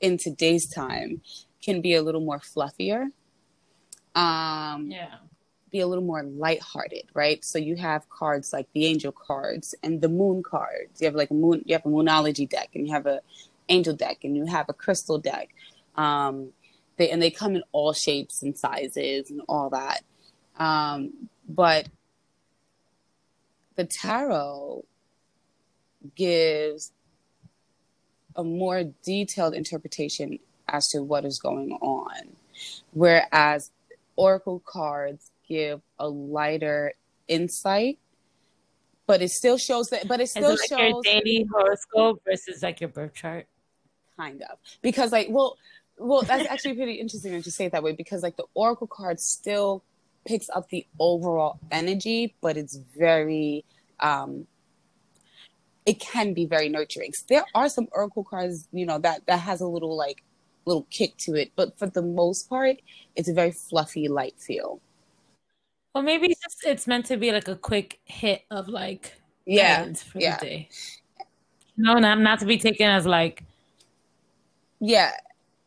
in today's time can be a little more fluffier. Um, yeah. Be a little more lighthearted, right? So you have cards like the angel cards and the moon cards. You have like a moon, you have a moonology deck, and you have a angel deck, and you have a crystal deck. Um, they and they come in all shapes and sizes and all that. Um, but the tarot gives a more detailed interpretation as to what is going on, whereas oracle cards give a lighter insight. But it still shows that. But it still it like shows your daily horoscope versus like your birth chart. Kind of, because like, well, well, that's actually pretty interesting that you say it that way because like the oracle card still picks up the overall energy, but it's very um, it can be very nurturing. So there are some oracle cards, you know, that that has a little like little kick to it, but for the most part, it's a very fluffy, light feel. Well, maybe it's just it's meant to be like a quick hit of like Yeah, for yeah. the day. No, not not to be taken as like Yeah,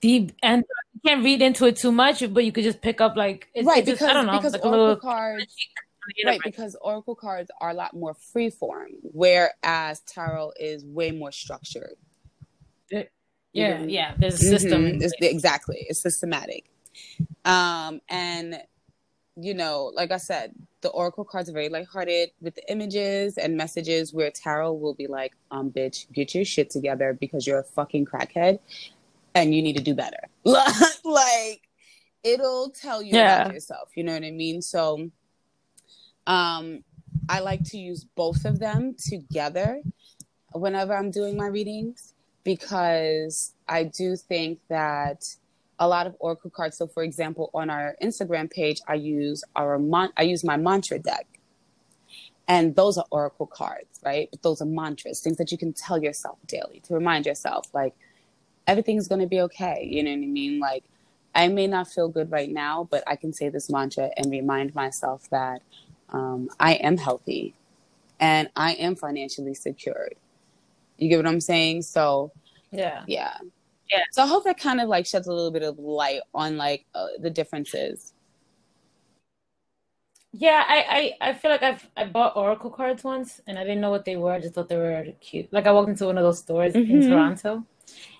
deep and you can't read into it too much, but you could just pick up like it's, right. it's just, Because I don't know, because like oracle little cards, right? Because oracle cards are a lot more free form, whereas tarot is way more structured. Know yeah, mean? yeah. There's a system. Mhm, it's- exactly. It's systematic. Um, and you know, like I said, the oracle cards are very lighthearted with the images and messages where tarot will be like, um, bitch, get your shit together because you're a fucking crackhead and you need to do better. [LAUGHS] like it'll tell you Yeah. about yourself. You know what I mean? So um I like to use both of them together whenever I'm doing my readings because I do think that a lot of oracle cards. So, for example, on our Instagram page, I use our I use my mantra deck, and those are oracle cards, right? But those are mantras, things that you can tell yourself daily to remind yourself, like everything's gonna be okay. You know what I mean? Like I may not feel good right now, but I can say this mantra and remind myself that um, I am healthy and I am financially secured. You get what I'm saying? So Yeah. yeah. Yeah. So I hope that kind of like sheds a little bit of light on like uh, the differences. Yeah, I, I, I feel like I've I bought Oracle cards once and I didn't know what they were. I just thought they were cute. Like I walked into one of those stores in Mhm. Toronto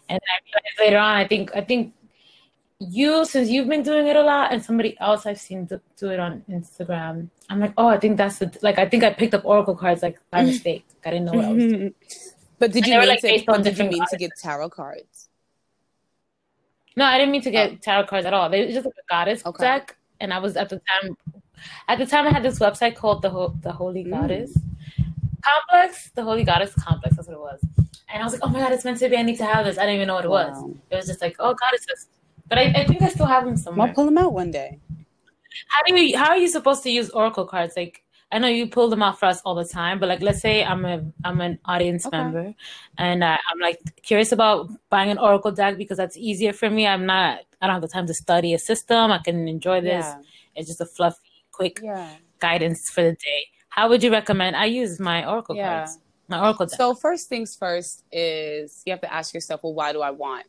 and I realized later on I think I think you since you've been doing it a lot and somebody else I've seen do, do it on Instagram. I'm like, oh I think that's the like I think I picked up Oracle cards like by Mhm. mistake. I didn't know what I was doing. but did you were, mean like, to? based on did you mean to get tarot cards? No, I didn't mean to get Oh. tarot cards at all. They just like a goddess Okay. deck, and I was at the time. At the time, I had this website called the Ho- the Holy Mm. Goddess Complex, the Holy Goddess Complex. That's what it was. And I was like, oh my god, it's meant to be. I need to have this. I didn't even know what it was. It was just like, oh, goddesses. But I, I think I still have them somewhere. I'll pull them out one day. How do you? How are you supposed to use oracle cards? Like, I know you pull them out for us all the time, but like, let's say I'm a I'm an audience Okay. member, and uh, I'm like curious about buying an oracle deck because that's easier for me. I'm not. I don't have the time to study a system. I can enjoy this. Yeah. It's just a fluffy, quick Yeah. guidance for the day. How would you recommend? I use my oracle Yeah. cards. My oracle deck. So first things first is you have to ask yourself, well, why do I want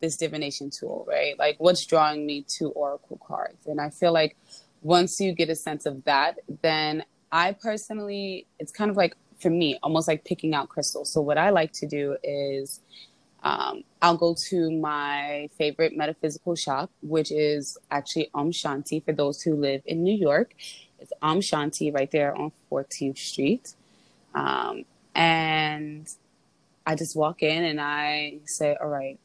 this divination tool, right? Like what's drawing me to oracle cards? And I feel like once you get a sense of that, then I personally it's kind of like for me, almost like picking out crystals. So what I like to do is um, I'll go to my favorite metaphysical shop, which is actually Om Shanti for those who live in New York. It's Om Shanti right there on 14th Street. Um, and I just walk in and I say, all right,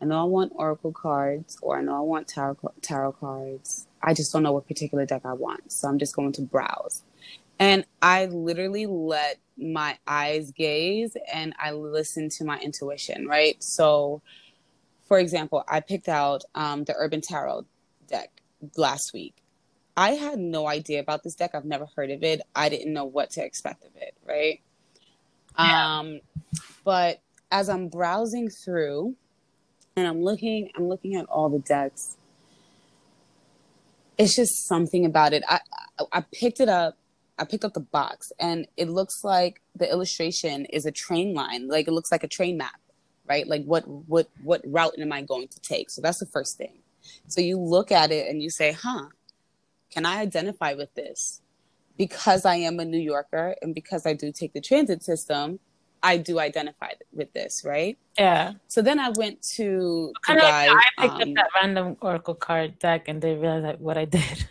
I know I want oracle cards or I know I want tarot, tarot cards. I just don't know what particular deck I want. So I'm just going to browse. And I literally let my eyes gaze and I listen to my intuition, right? So, for example, I picked out um, the Urban Tarot deck last week. I had no idea about this deck. I've never heard of it. I didn't know what to expect of it, right? Yeah. Um, but as I'm browsing through and I'm looking, I'm looking at all the decks. It's just something about it. I, I I picked it up. I picked up the box, and it looks like the illustration is a train line. Like it looks like a train map, right? Like what what what route am I going to take? So that's the first thing. So you look at it and you say, "Huh, can I identify with this?" Because I am a New Yorker and because I do take the transit system, I do identify with this, right? yeah. So then I went to the Kind of guy. like I picked um, up that random oracle card deck and they realized realize that- what I did.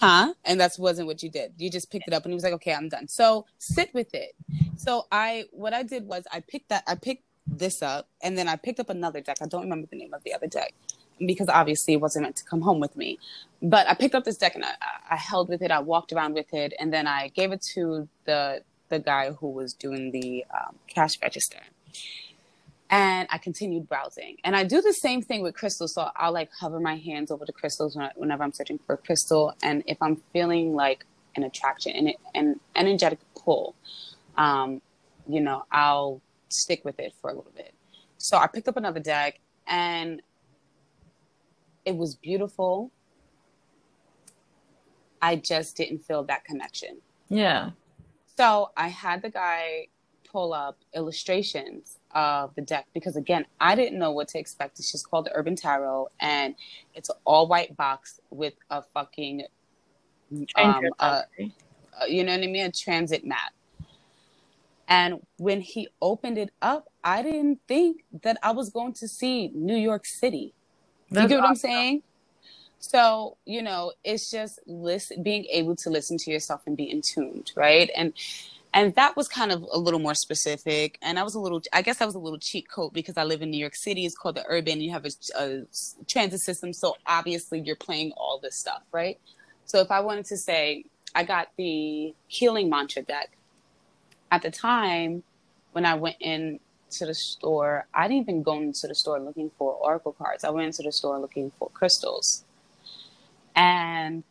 huh? And that wasn't what you did. You just picked it up and he was like, okay, I'm done. So sit with it. So I, what I did was I picked that, I picked this up and then I picked up another deck. I don't remember the name of the other deck because obviously it wasn't meant to come home with me. But I picked up this deck and I, I held with it. I walked around with it and then I gave it to the, the guy who was doing the um, cash register. And I continued browsing. And I do the same thing with crystals. So I'll like hover my hands over the crystals when I- whenever I'm searching for a crystal. And if I'm feeling like an attraction and an energetic pull, um, you know, I'll stick with it for a little bit. So I picked up another deck and it was beautiful. I just didn't feel that connection. Yeah. So I had the guy pull up illustrations of the deck because again, I didn't know what to expect. It's just called the Urban Tarot and it's an all white box with a fucking um, uh, you know what I mean, a transit map. And when he opened it up, I didn't think that I was going to see New York City. That's you get what awesome. I'm saying? So, you know, it's just listen, being able to listen to yourself and be in tuned, right? And and that was kind of a little more specific and i was a little i guess I was a little cheat code because i live in new york city. It's called the urban. You have a, a, transit system so obviously you're playing all this stuff right? So if i wanted to say i got the healing mantra deck at the time when i went in to the store i didn't even go into the store looking for oracle cards. I went into the store looking for crystals and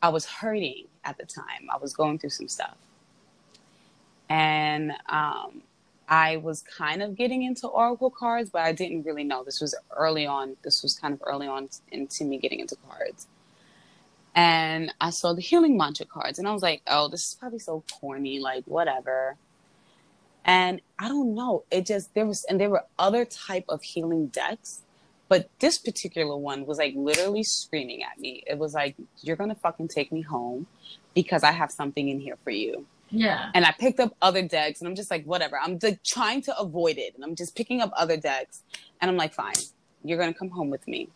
I was hurting at the time. I was going through some stuff. And um, I was kind of getting into Oracle cards, but I didn't really know. This was early on. This was kind of early on into me getting into cards. And I saw the healing mantra cards, and I was like, oh, this is probably so corny, like, whatever. And I don't know. It just, there was, and there were other type of healing decks but this particular one was like literally screaming at me. It was like, you're going to fucking take me home because I have something in here for you. Yeah. And I picked up other decks and I'm just like, whatever. I'm like trying to avoid it. And I'm just picking up other decks. And I'm like, fine, you're going to come home with me.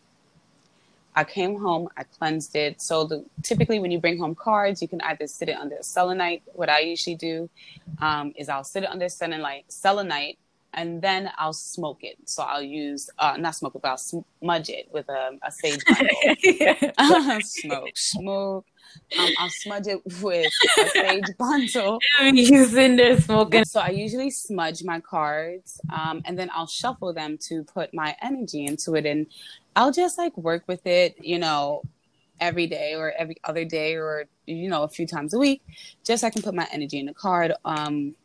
I came home, I cleansed it. So the, typically when you bring home cards, you can either sit it under a selenite. What I usually do um, is I'll sit it under selenite, selenite and then I'll smoke it. So I'll use uh, not smoke it, but I'll smudge it with a, a sage [LAUGHS] bundle. [LAUGHS] smoke, smoke. Um, I'll smudge it with a sage bundle. [LAUGHS] I'm using there smoking. So I usually smudge my cards, um, and then I'll shuffle them to put my energy into it, and I'll just like work with it, you know, every day or every other day or you know a few times a week, just so I can put my energy in the card. Um,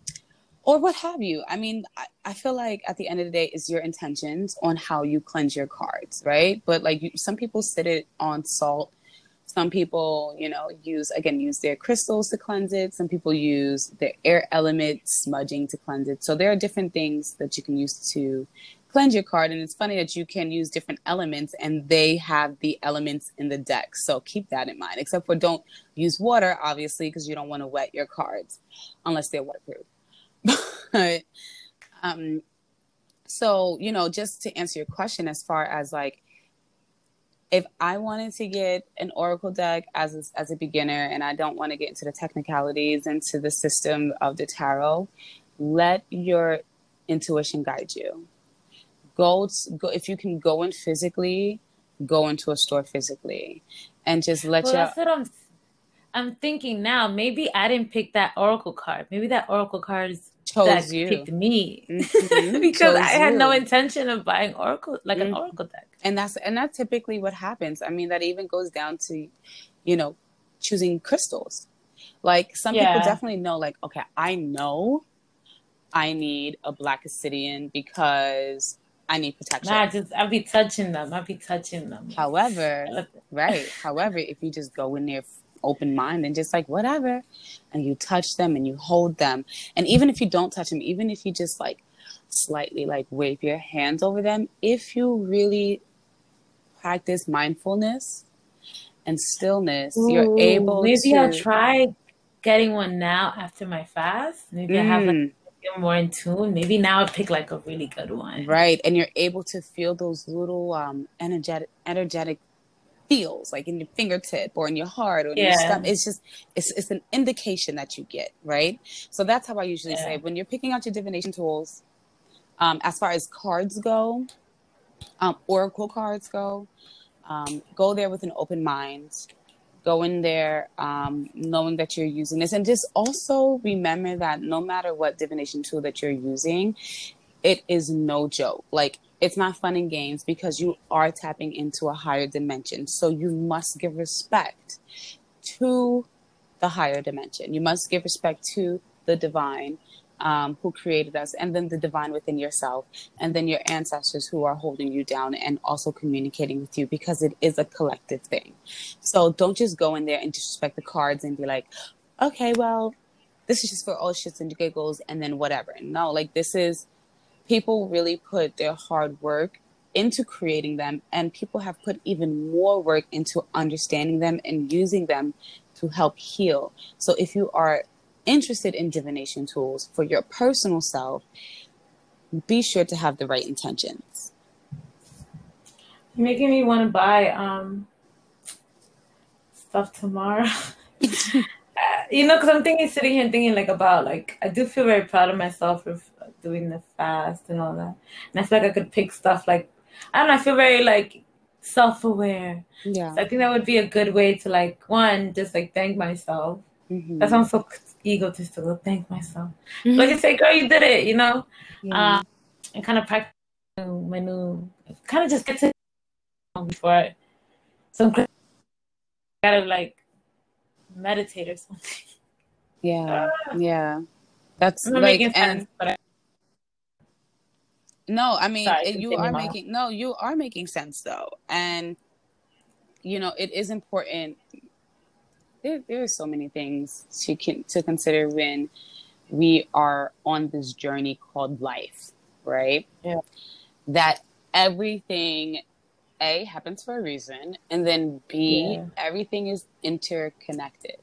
or what have you. I mean, I, I, feel like at the end of the day, is your intentions on how you cleanse your cards, right? But like you, some people sit it on salt. Some people, you know, use again use their crystals to cleanse it. Some people use their air element smudging to cleanse it. So there are different things that you can use to cleanse your card. And it's funny that you can use different elements and they have the elements in the deck. So keep that in mind. Except for don't use water, obviously, because you don't want to wet your cards unless they're waterproof [LAUGHS] but um so you know just to answer your question as far as like if I wanted to get an oracle deck as a, as a beginner and I don't want to get into the technicalities into the system of the tarot, let your intuition guide you. Go, go if you can go in physically, go into a store physically, and just let well, your. That's what I'm. I'm thinking now. Maybe I didn't pick that oracle card. Maybe that oracle card is chose that you. picked me mm-hmm. [LAUGHS] because chose I had you. no intention of buying Oracle like mm-hmm. an Oracle deck. And that's and that's typically what happens. I mean, that even goes down to, you know, choosing crystals. Like some yeah. people definitely know, like, okay, I know I need a black obsidian because I need protection. Nah, just I'll be touching them. I'll be touching them. However, [LAUGHS] right. However, if you just go in there open mind and just like whatever and you touch them and you hold them and even if you don't touch them even if you just like slightly like wave your hands over them if you really practice mindfulness and stillness Ooh, you're able maybe to... i'll try getting one now after my fast maybe mm. i have like mm. more in tune. Maybe now I pick like a really good one. Right. And you're able to feel those little um energetic energetic feels like in your fingertip or in your heart or in yeah. your stomach. It's just it's it's an indication that you get, right? So that's how I usually yeah. say when you're picking out your divination tools, um, as far as cards go, um, oracle cards go, um, go there with an open mind. Go in there um, knowing that you're using this, and just also remember that no matter what divination tool that you're using, it is no joke. Like it's not fun and games because you are tapping into a higher dimension. So you must give respect to the higher dimension. You must give respect to the divine um, who created us, and then the divine within yourself, and then your ancestors who are holding you down and also communicating with you because it is a collective thing. So don't just go in there and disrespect the cards and be like, okay, well, this is just for all shits and giggles, and then whatever. No, like this is people really put their hard work into creating them, and people have put even more work into understanding them and using them to help heal. So if you are interested in divination tools for your personal self, be sure to have the right intentions. You're making me want to buy um, stuff tomorrow. [LAUGHS] you know, because I'm thinking, sitting here thinking like about like I do feel very proud of myself for doing the fast and all that, and I feel like I could pick stuff like I don't know. I feel very like self-aware. Yeah, so I think that would be a good way to like one just like thank myself. Mm-hmm. That sounds so egotistical. Thank myself. Mm-hmm. Like I say, girl, you did it. You know, yeah. um, and kind of practice my new, kind of just get to before I, some kind of like meditate or something. Yeah, [LAUGHS] yeah. That's like making and sense, but I, no, I mean Sorry, you are making no, you are making sense though, and you know it is important. There, there are so many things to to consider when we are on this journey called life, right? Yeah. That everything a happens for a reason, and then b Yeah. everything is interconnected.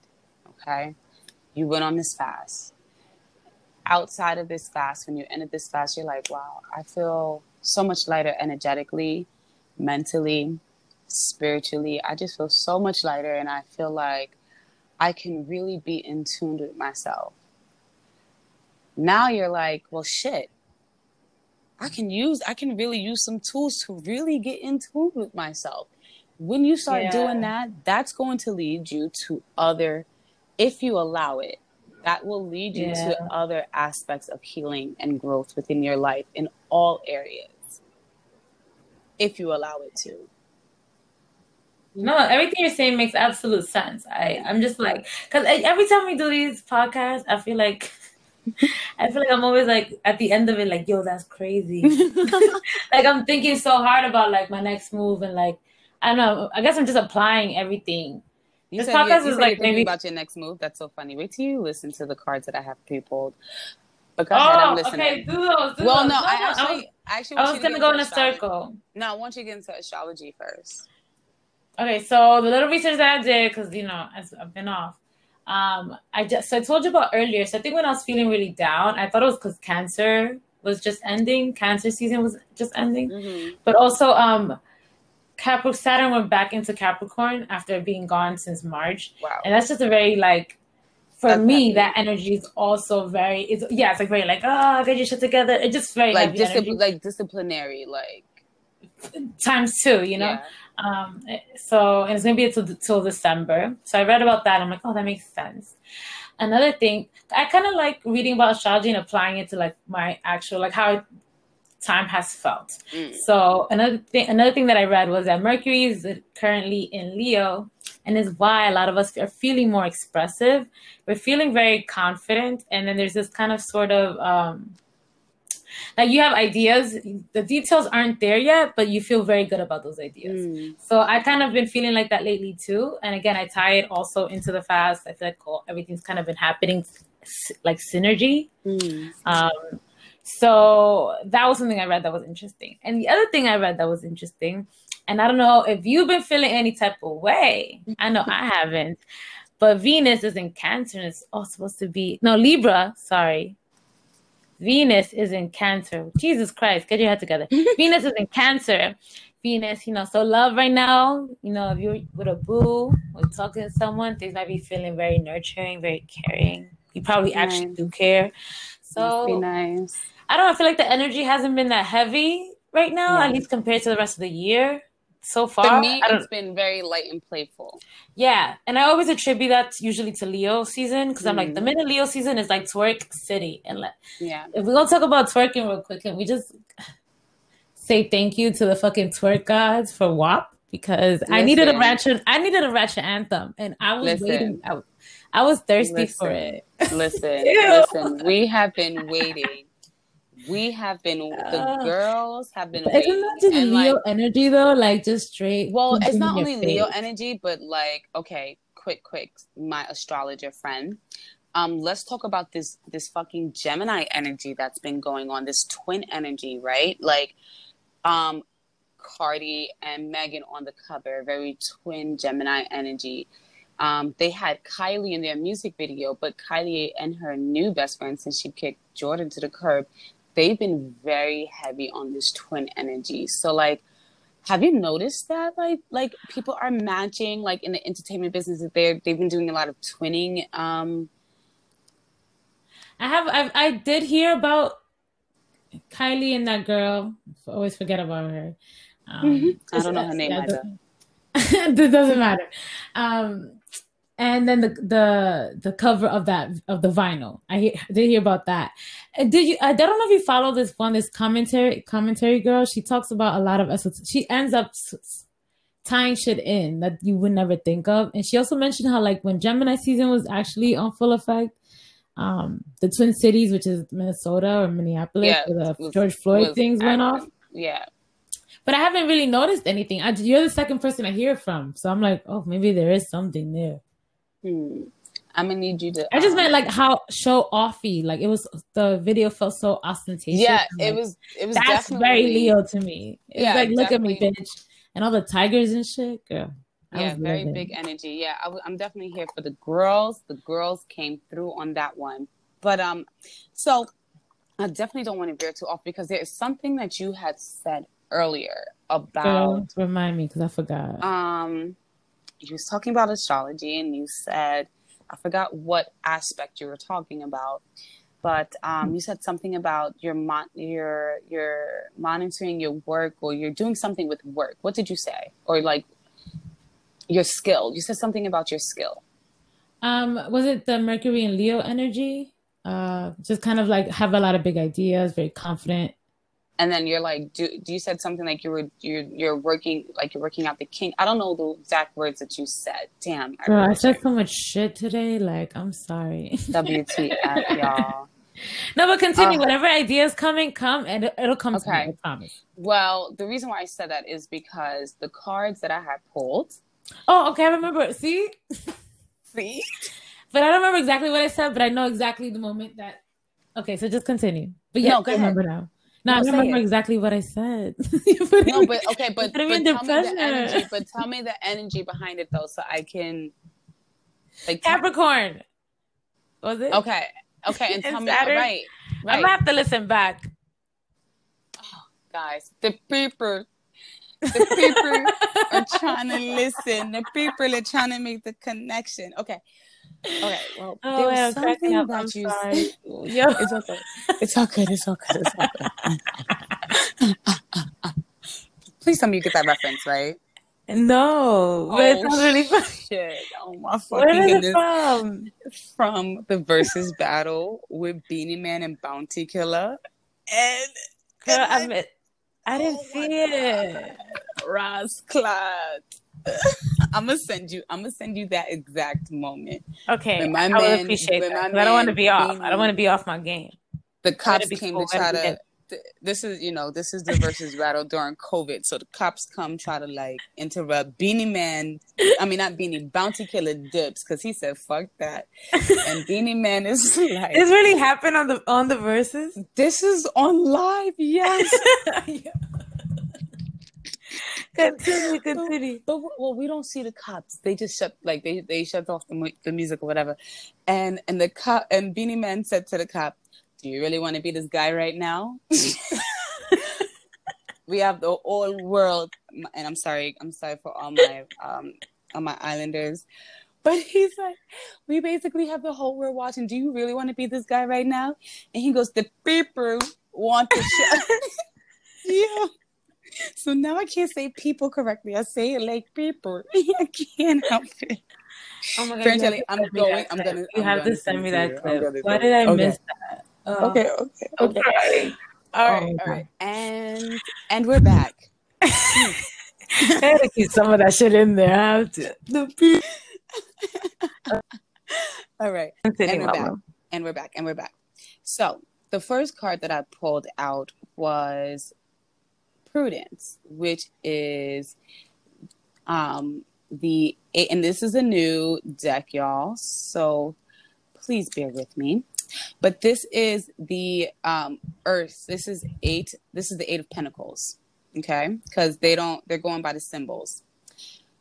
Okay, you went on this fast outside of this class, when you ended this class, you're like, wow, I feel so much lighter energetically, mentally, spiritually. I just feel so much lighter, and I feel like I can really be in tune with myself. Now you're like, well, shit. I can use, I can really use some tools to really get in tune with myself. When you start Yeah. doing that, that's going to lead you to other, if you allow it, that will lead you Yeah. to other aspects of healing and growth within your life in all areas. If you allow it to. No, everything you're saying makes absolute sense. I I'm just like because every time we do these podcasts, I feel like [LAUGHS] I feel like I'm always like at the end of it, like yo, that's crazy. [LAUGHS] like I'm thinking so hard about like my next move and like I don't know. I guess I'm just applying everything. You This said, you, podcast you is said like maybe- about your next move. That's so funny. Wait till you listen to the cards that I have pre-pulled. But go ahead, I'm Oh, listening. okay, do those. Do Well, those. no, I was, actually, I actually I was you to gonna go in a circle. No, I want you to get into astrology first. Okay, so the little research that I did, because you know, I've been off, um, I just so I told you about earlier. So I think when I was feeling really down, I thought it was because cancer was just ending, cancer season was just ending, Mm-hmm. but also um, Capricorn Saturn went back into Capricorn after being gone since March, Wow. and that's just a very like. For That's me, heavy. that energy is also very. It's yeah, it's like very like oh, get your shit together. It's just very Like discipl- like disciplinary, like times two, you know. yeah. Um, so and it's gonna be until till December. So I read about that. I'm like, oh, that makes sense. Another thing, I kind of like reading about astrology and applying it to like my actual like how time has felt. Mm. So another thing, another thing that I read was that Mercury is currently in Leo, and is why a lot of us are feeling more expressive. We're feeling very confident, and then there's this kind of sort of um, like you have ideas. The details aren't there yet, but you feel very good about those ideas. Mm. So I kind of been feeling like that lately too. And again, I tie it also into the fast. I feel like all, everything's kind of been happening like synergy. Mm. Um, so that was something I read that was interesting. And the other thing I read that was interesting, and I don't know if you've been feeling any type of way. I know I haven't, but Venus is in Cancer and it's all supposed to be no Libra. Sorry, Venus is in Cancer. Jesus Christ, get your head together. [LAUGHS] Venus is in Cancer. Venus, you know, so love right now. You know, if you're with a boo or talking to someone, things might be feeling very nurturing, very caring. You probably actually Nice. do care. So be nice. I don't. I feel like the energy hasn't been that heavy right now, Yeah. at least compared to the rest of the year so far. For me, it's been very light and playful. yeah, and I always attribute that usually to Leo season because I'm like Mhm. the minute Leo season is like twerk city, and like Yeah. if we're gonna talk about twerking real quick, can we just say thank you to the fucking twerk gods for WAP because I needed a ratchet. I needed a ratchet anthem, and I was listen, waiting. I, I, was thirsty listen, for it. listen, [LAUGHS] listen. We have been waiting. We have been. The uh, girls have been. Isn't that just Leo like, energy though? Like just straight. Well, it's not only face. Leo energy, but like okay, quick, quick. My astrologer friend. Um, let's talk about this this fucking Gemini energy that's been going on. This twin energy, right? Like, um, Cardi and Megan on the cover, very twin Gemini energy. Um, they had Kylie in their music video, but Kylie and her new best friend, since she kicked Jordan to the curb, they've been very heavy on this twin energy. So, like, have you noticed that like like people are matching like in the entertainment business that they're they've been doing a lot of twinning um i have I've, i did hear about kylie and that girl I always forget about her um, mm-hmm. I don't know her name either. [LAUGHS] it doesn't matter. Um, and then the the the cover of that of the vinyl. I, hear, I did hear about that. Did you? I don't know if you follow this one. This commentary commentary girl. She talks about a lot of She ends up tying shit in that you would never think of. And she also mentioned how like when Gemini season was actually on full effect, um, the Twin Cities, which is Minnesota or Minneapolis, yeah, where the was, George Floyd things went off. Yeah but I haven't really noticed anything. I, you're the second person I hear from, so I'm like, oh, maybe there is something there. Hmm. I'm gonna need you to. I just um, meant like how show offy, like it was. The video felt so ostentatious. Yeah, it was. It was. That's very Leo to me. It's yeah, like look at me, bitch, and all the tigers and shit, girl. I yeah, very big energy. Yeah, i w- I'm definitely here for the girls. The girls came through on that one, but um, so I definitely don't want to veer too off because there is something that you had said earlier about. remind me because I forgot. Um, you was talking about astrology, and you said I forgot what aspect you were talking about, but um, you said something about your mon- your your monitoring your work or you're doing something with work. What did you say? Or like your skill? You said something about your skill. Um, was it the Mercury and Leo energy? Uh, just kind of like have a lot of big ideas, very confident and then you're like do, do you said something like you were you're you're working like you're working out the king. I don't know the exact words that you said. Damn I, I said so much shit today like i'm sorry. Wtf [LAUGHS] y'all. No but continue. Uh, whatever ideas coming come and it, will come okay. to me, i promise. Well the reason why i said that is because the cards that i had pulled oh okay i remember. See? [LAUGHS] See? But i don't remember exactly what i said but i know exactly the moment that okay so just continue. But yeah no, I remember now no, I remember exactly what I said. [LAUGHS] no, but okay, but, but tell me the energy. But tell me the energy behind it though, so I can like Capricorn. Was it okay? Okay, and [LAUGHS] tell me right, right. I'm gonna have to listen back. Oh, guys, the people, the people are trying to listen. The people are trying to make the connection. Okay, Okay, well, oh, there was something up. that I'm you sorry. [LAUGHS] yeah, it's okay. It's all good. It's all good. It's all good. [LAUGHS] Please tell me you get that reference, right? No, but oh, it's really fun. Shit. Oh my [LAUGHS] fucking Where goodness. from? From the versus battle with Beenie Man and Bounty Killer. And, Girl, and I, I didn't oh see it. Ross Clark. [LAUGHS] I'm gonna send you. I'm gonna send you that exact moment. Okay, I man, would appreciate that. I don't want to be off. I don't want to be off my game. The cops came to try to. This is, you know, this is the versus battle during COVID. So the cops come try to like interrupt Beenie Man. I mean, not Beenie Bounty Killer dips because he said fuck that. And Beenie Man is [LAUGHS] like, this really happened on the on the verses. This is on live, yes. yeah [LAUGHS] continue, [LAUGHS] continue. But, but, well, we don't see the cops. They just shut like they they shut off the the music or whatever. And and the cop and Beenie Man said to the cop, "Do you really want to be this guy right now?" [LAUGHS] we have the whole world, and I'm sorry, I'm sorry for all my um all my islanders. But he's like, we basically have the whole world watching. Do you really want to be this guy right now? And he goes, the people want to show. [LAUGHS] yeah so now I can't say people correctly. I say it like people. [LAUGHS] I can't help it. Oh my god! I'm going. I'm gonna. You I'm have to send me that clip. Why did I okay. miss that? Oh. Okay. Okay. Okay. All right. Oh, all right. And and we're back. Hmm. [LAUGHS] I had to keep some of that shit in there. I have to. The [LAUGHS] All right. And we're back. Mama. And we're back. And we're back. So the first card that I pulled out was Prudence, which is um the and this is a new deck, y'all. So please bear with me. But this is the um Earth. This is eight. This is the Eight of Pentacles. Okay, because they don't. They're going by the symbols.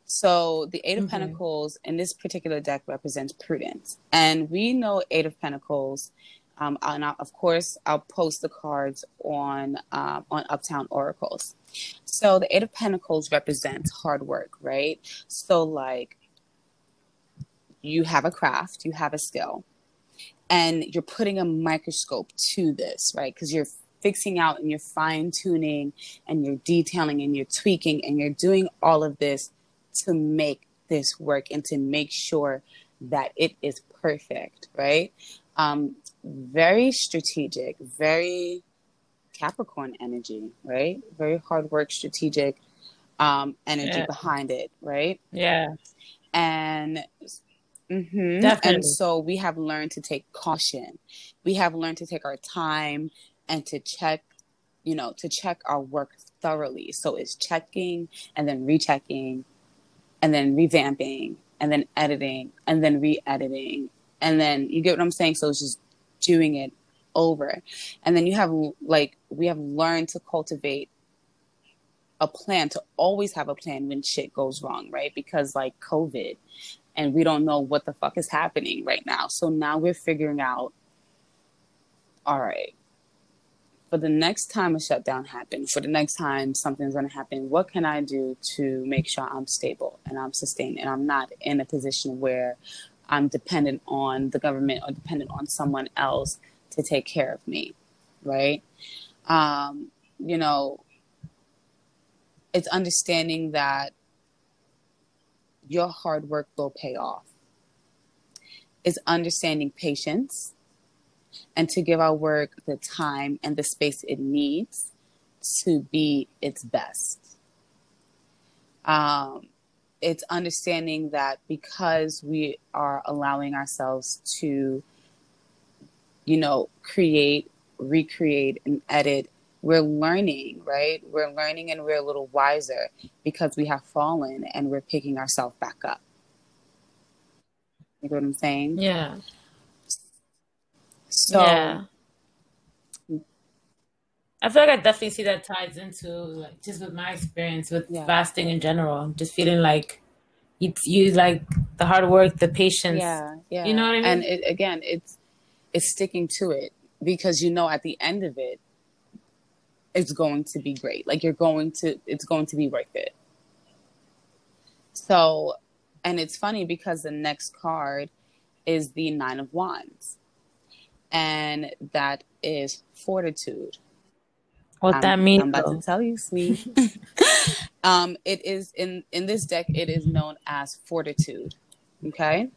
So the 8 of Mhm. Pentacles in this particular deck represents prudence, and we know Eight of Pentacles. Um, and I, of course, I'll post the cards on um, on Uptown Oracles. So the Eight of Pentacles represents hard work, right? So like, you have a craft, you have a skill, and you're putting a microscope to this, right? Because you're fixing out and you're fine tuning and you're detailing and you're tweaking and you're doing all of this to make this work and to make sure that it is perfect, right? Um, very strategic, very Capricorn energy, right? Very hard work, strategic um, energy Yeah. behind it, right? Yeah. and mhm. Definitely. and so we have learned to take caution we have learned to take our time and to check you know to check our work thoroughly so it's checking and then rechecking and then revamping and then editing and then re-editing and then you get what i'm saying so it's just doing it over and then you have like we have learned to cultivate a plan to always have a plan when shit goes wrong, right? Because like COVID and we don't know what the fuck is happening right now. So now we're figuring out all right. For the next time a shutdown happens, for the next time something's going to happen, what can I do to make sure I'm stable and I'm sustained and I'm not in a position where I'm dependent on the government or dependent on someone else to take care of me, right? Um, you know, it's understanding that your hard work will pay off. It's understanding patience and to give our work the time and the space it needs to be its best. Um, it's understanding that because we are allowing ourselves to, you know, create, recreate, and edit we're learning, right? We're learning and we're a little wiser because we have fallen and we're picking ourselves back up. You know what I'm saying? Yeah. So, yeah. I feel like I definitely see that ties into like just with my experience with Yeah. fasting in general. Just feeling like you you like the hard work, the patience. yeah, yeah. You know what I mean? And it, again, it's it's sticking to it because you know at the end of it, it's going to be great. Like you're going to, it's going to be worth it. So, and it's funny because the next card is the Nine of Wands, and that is fortitude. What I'm, that means. I'm about though. to tell you, sweet. [LAUGHS] [LAUGHS] um, it is in in this deck. It is known as fortitude. Okay.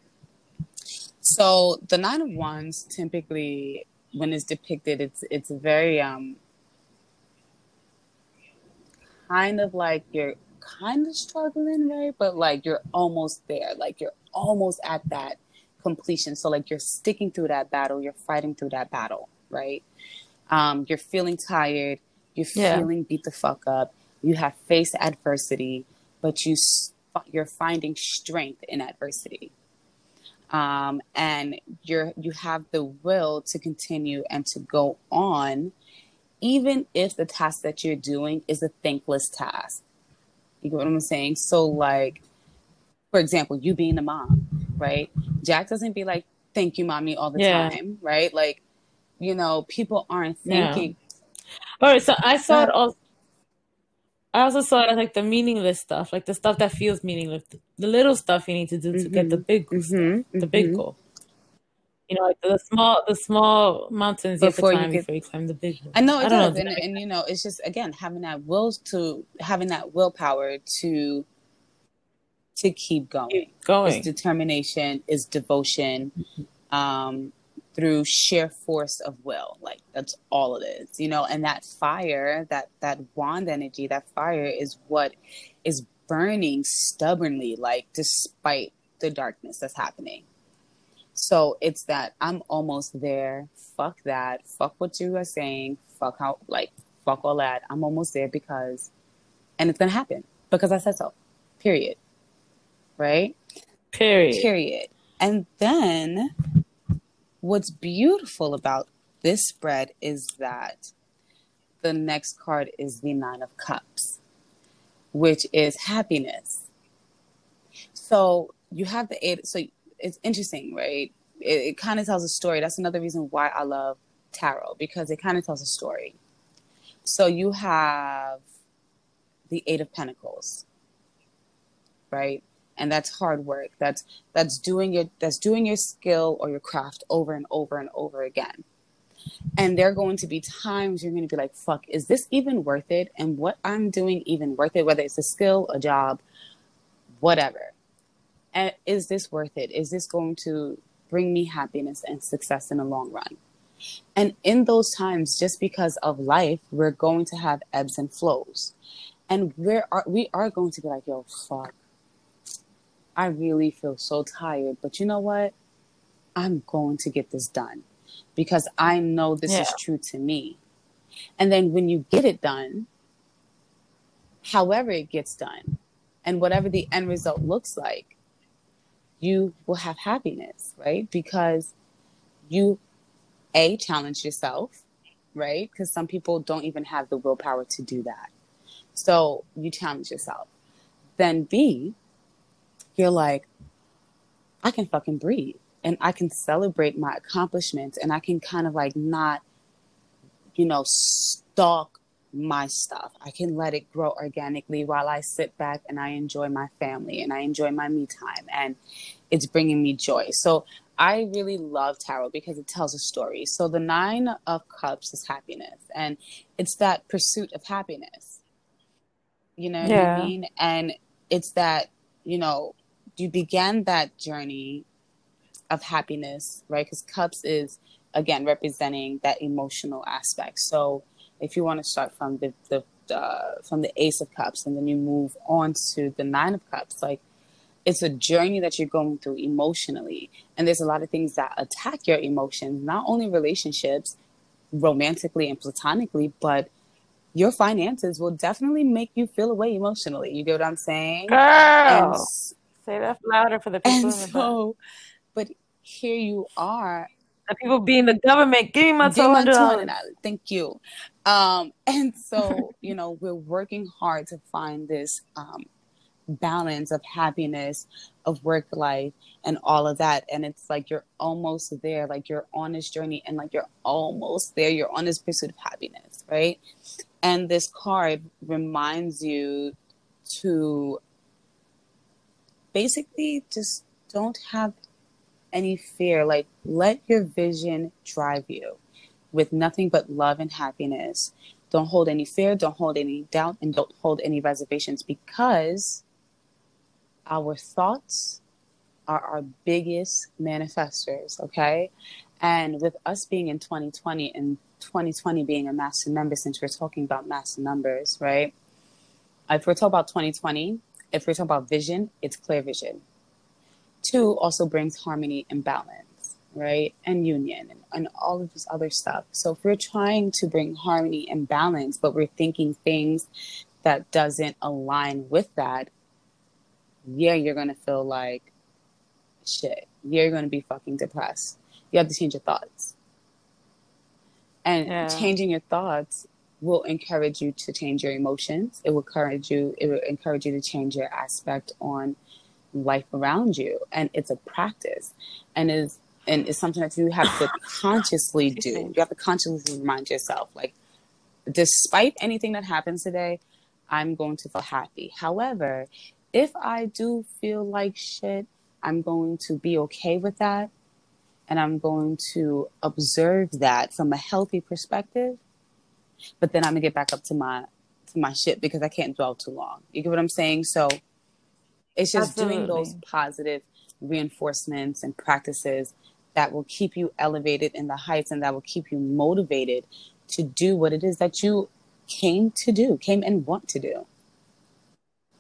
So the nine of wands typically, when it's depicted, it's it's very um kind of like you're kind of struggling, right? But like you're almost there. Like you're almost at that completion. So like you're sticking through that battle. You're fighting through that battle, right? Um, you're feeling tired. You're Yeah. feeling beat the fuck up. You have faced adversity, but you you're finding strength in adversity. Um, and you're you have the will to continue and to go on, even if the task that you're doing is a thankless task. You get what I'm saying? So, like, for example, you being a mom, right? Jack doesn't be like, "Thank you, mommy," all the Yeah. time, right? Like, you know, people aren't Yeah. All right, so I saw it all. I also saw it as like the meaningless stuff, like the stuff that feels meaningless, the little stuff you need to do to get the big stuff, Mhm, the big goal. You know, like the small, the small mountains you have to Before you climb get- before you climb the big one. I know it I don't know, does, and, and you know, it's just again having that will to having that willpower to to keep going. Keep going. It's determination, is devotion, um, through sheer force of will. Like that's all it is, you know. And that fire, that that wand energy, that fire is what is burning stubbornly, like despite the darkness that's happening. So it's that I'm almost there. Fuck that. Fuck what you are saying. Fuck how like fuck all that. I'm almost there because, and it's gonna happen because I said so. Period. Right. Period. Period. And then what's beautiful about this spread is that the next card is the Nine of Cups, which is happiness. So you have the eight. So it's interesting, right? It, it kind of tells a story. That's another reason why I love tarot because it kind of tells a story. So you have the Eight of Pentacles, right? And that's hard work. That's that's doing your that's doing your skill or your craft over and over and over again. And there are going to be times you're going to be like fuck is this even worth it? And what i'm doing even worth it whether it's a skill a job whatever. And is this worth it? Is this going to bring me happiness and success in the long run? And in those times just because of life we're going to have ebbs and flows. And we're we are going to be like yo fuck I really feel so tired, but you know what? I'm going to get this done because I know this yeah. is true to me. And then when you get it done, however it gets done, and whatever the end result looks like, you will have happiness, right? Because you, A, challenge yourself, right? Because some people don't even have the willpower to do that. So you challenge yourself. Then B, you're like, I can fucking breathe and I can celebrate my accomplishments and I can kind of like not, you know, stalk my stuff. I can let it grow organically while I sit back and I enjoy my family and I enjoy my me time and it's bringing me joy. So I really love tarot because it tells a story. So the 9 of cups is happiness and it's that pursuit of happiness. You know yeah. what I mean? And it's that, you know, you began that journey of happiness, right? Because cups is again representing that emotional aspect. So if you want to start from the, the uh, from the ace of cups and then you move on to the nine of cups, like it's a journey that you're going through emotionally, and there's a lot of things that attack your emotions, not only relationships, romantically and platonically, but your finances will definitely make you feel away emotionally. You get what I'm saying? Girl. And Say that louder for the people. And so, but here you are. The people being the government, give me my two hundred dollars. Thank you. Um, [LAUGHS] and so, you know, we're working hard to find this um, balance of happiness, of work life, and all of that. And it's like you're almost there, like you're on this journey, and like you're almost there. You're on this pursuit of happiness, right? And this card reminds you to basically just don't have any fear. Like, let your vision drive you with nothing but love and happiness. Don't hold any fear, don't hold any doubt, and don't hold any reservations because our thoughts are our biggest manifestors, okay? And with us being in 2020 and 2020 being a massive number, since we're talking about massive numbers, right? If we're talking about 2020, if we're talking about vision, it's clear vision. Two also brings harmony and balance, right? And union and, and all of this other stuff. So if we're trying to bring harmony and balance, but we're thinking things that doesn't align with that, yeah, you're gonna feel like shit. You're gonna be fucking depressed. You have to change your thoughts. And yeah. changing your thoughts will encourage you to change your emotions. It will encourage you. It will encourage you to change your aspect on life around you, and it's a practice, and is and it's something that you have to [COUGHS] consciously do. You have to consciously remind yourself, like, despite anything that happens today, I'm going to feel happy. However, if I do feel like shit, I'm going to be okay with that. And I'm going to observe that from a healthy perspective but then I'm gonna get back up to my to my shit because I can't dwell too long. You get what I'm saying? So it's just Absolutely. doing those positive reinforcements and practices that will keep you elevated in the heights and that will keep you motivated to do what it is that you came to do, came and want to do.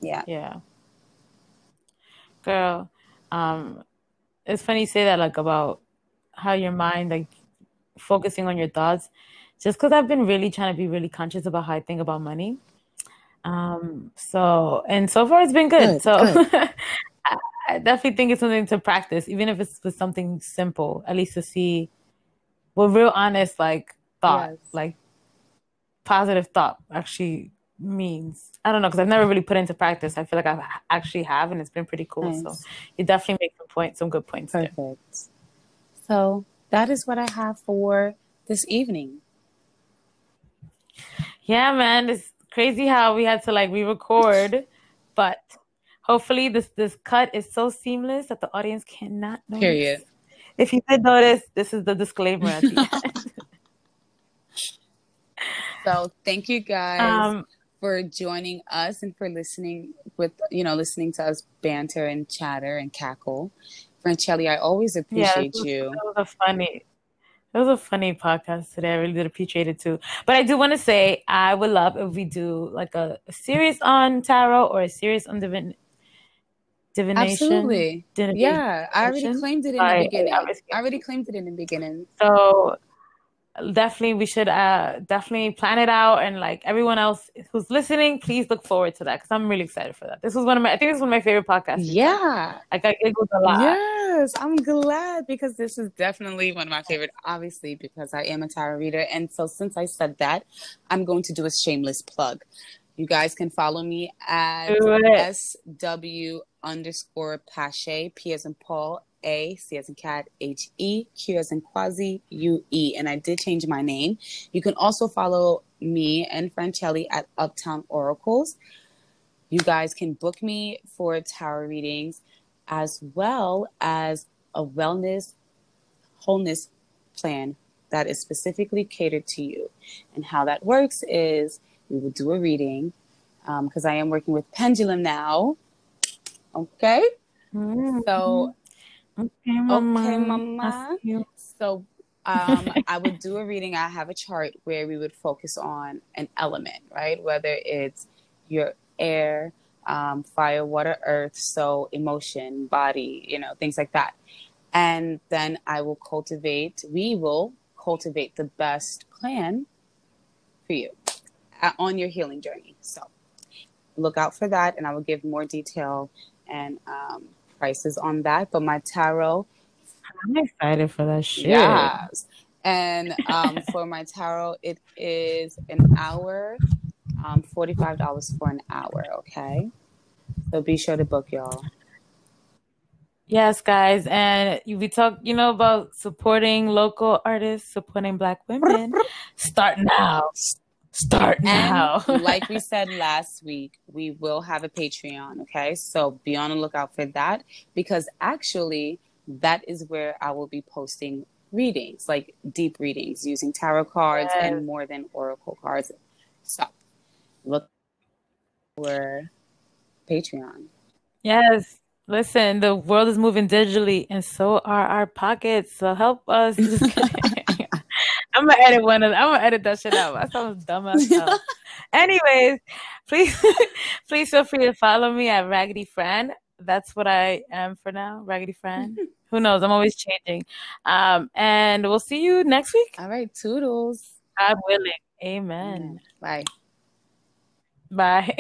Yeah. Yeah. Girl, um, it's funny you say that like about how your mind like focusing on your thoughts. Just because I've been really trying to be really conscious about how I think about money. Um, so and so far it's been good. Good, so good. [LAUGHS] I, I definitely think it's something to practice, even if it's with something simple, at least to see what real honest like thought, Yes. like positive thought actually means. I don't know because I've never really put into practice. I feel like I actually have, and it's been pretty cool. So Nice. you definitely make some points, some good points there. Perfect. So that is what I have for this evening. Yeah, man, it's crazy how we had to like re-record, but hopefully this this cut is so seamless that the audience cannot notice. Period. If you did notice, this is the disclaimer at the [LAUGHS] end. So thank you guys um, for joining us and for listening with you know listening to us banter and chatter and cackle. Franchelli, I always appreciate this was, you. that was a funny. It was a funny podcast today. I really did appreciate it too. But I do want to say I would love if we do like a, a series on tarot or a series on divin- divination. Absolutely. Divination. Yeah, I already claimed it in the beginning. I I already claimed it in the beginning. So definitely we should uh definitely plan it out and like everyone else who's listening, please look forward to that because I'm really excited for that. This was one of my I think this was one of my favorite podcasts. Yeah. I giggled a lot. Yes, I'm glad because this is definitely one of my favorite, obviously, because I am a tarot reader. And so, since I said that, I'm going to do a shameless plug. You guys can follow me at SW underscore Pache, P as in Paul, A, C as in cat, H E, Q as in quasi, U E. And I did change my name. You can also follow me and Franchelli at Uptown Oracles. You guys can book me for tarot readings as well as a wellness wholeness plan that is specifically catered to you. And how that works is we will do a reading because I am working with Pendulum now. Okay. Mhm. So, okay, mama. okay, mama. So, um, I would do a reading. I have a chart where we would focus on an element, right? Whether it's your air, um, fire, water, earth, so emotion, body, you know, things like that. And then I will cultivate, we will cultivate the best plan for you uh, on your healing journey. So look out for that, and I will give more detail and um, prices on that. But my tarot I'm excited for that shit. Yes. And um, [LAUGHS] for my tarot, it is an hour, um, $45 for an hour, okay? So be sure to book y'all. Yes, guys, and you- we talk, you know, about supporting local artists, supporting Black women. [LAUGHS] Start now. Start now. [LAUGHS] Like we said last week, we will have a Patreon, okay? So be on the lookout for that because actually, that is where I will be posting readings, like deep readings using tarot cards Yes. and more than oracle cards. So look for Patreon. yes. Listen, the world is moving digitally, and so are our pockets. So help us. [LAUGHS] I'm gonna edit one of. I'm gonna edit that shit out. That sounds dumb as [LAUGHS] hell. Anyways, please, [LAUGHS] please feel free to follow me at Raggedy Fran. That's what I am for now, Raggedy Fran. [LAUGHS] Who knows? I'm always changing. Um, and we'll see you next week. All right, toodles. God willing. Amen. Bye. Bye.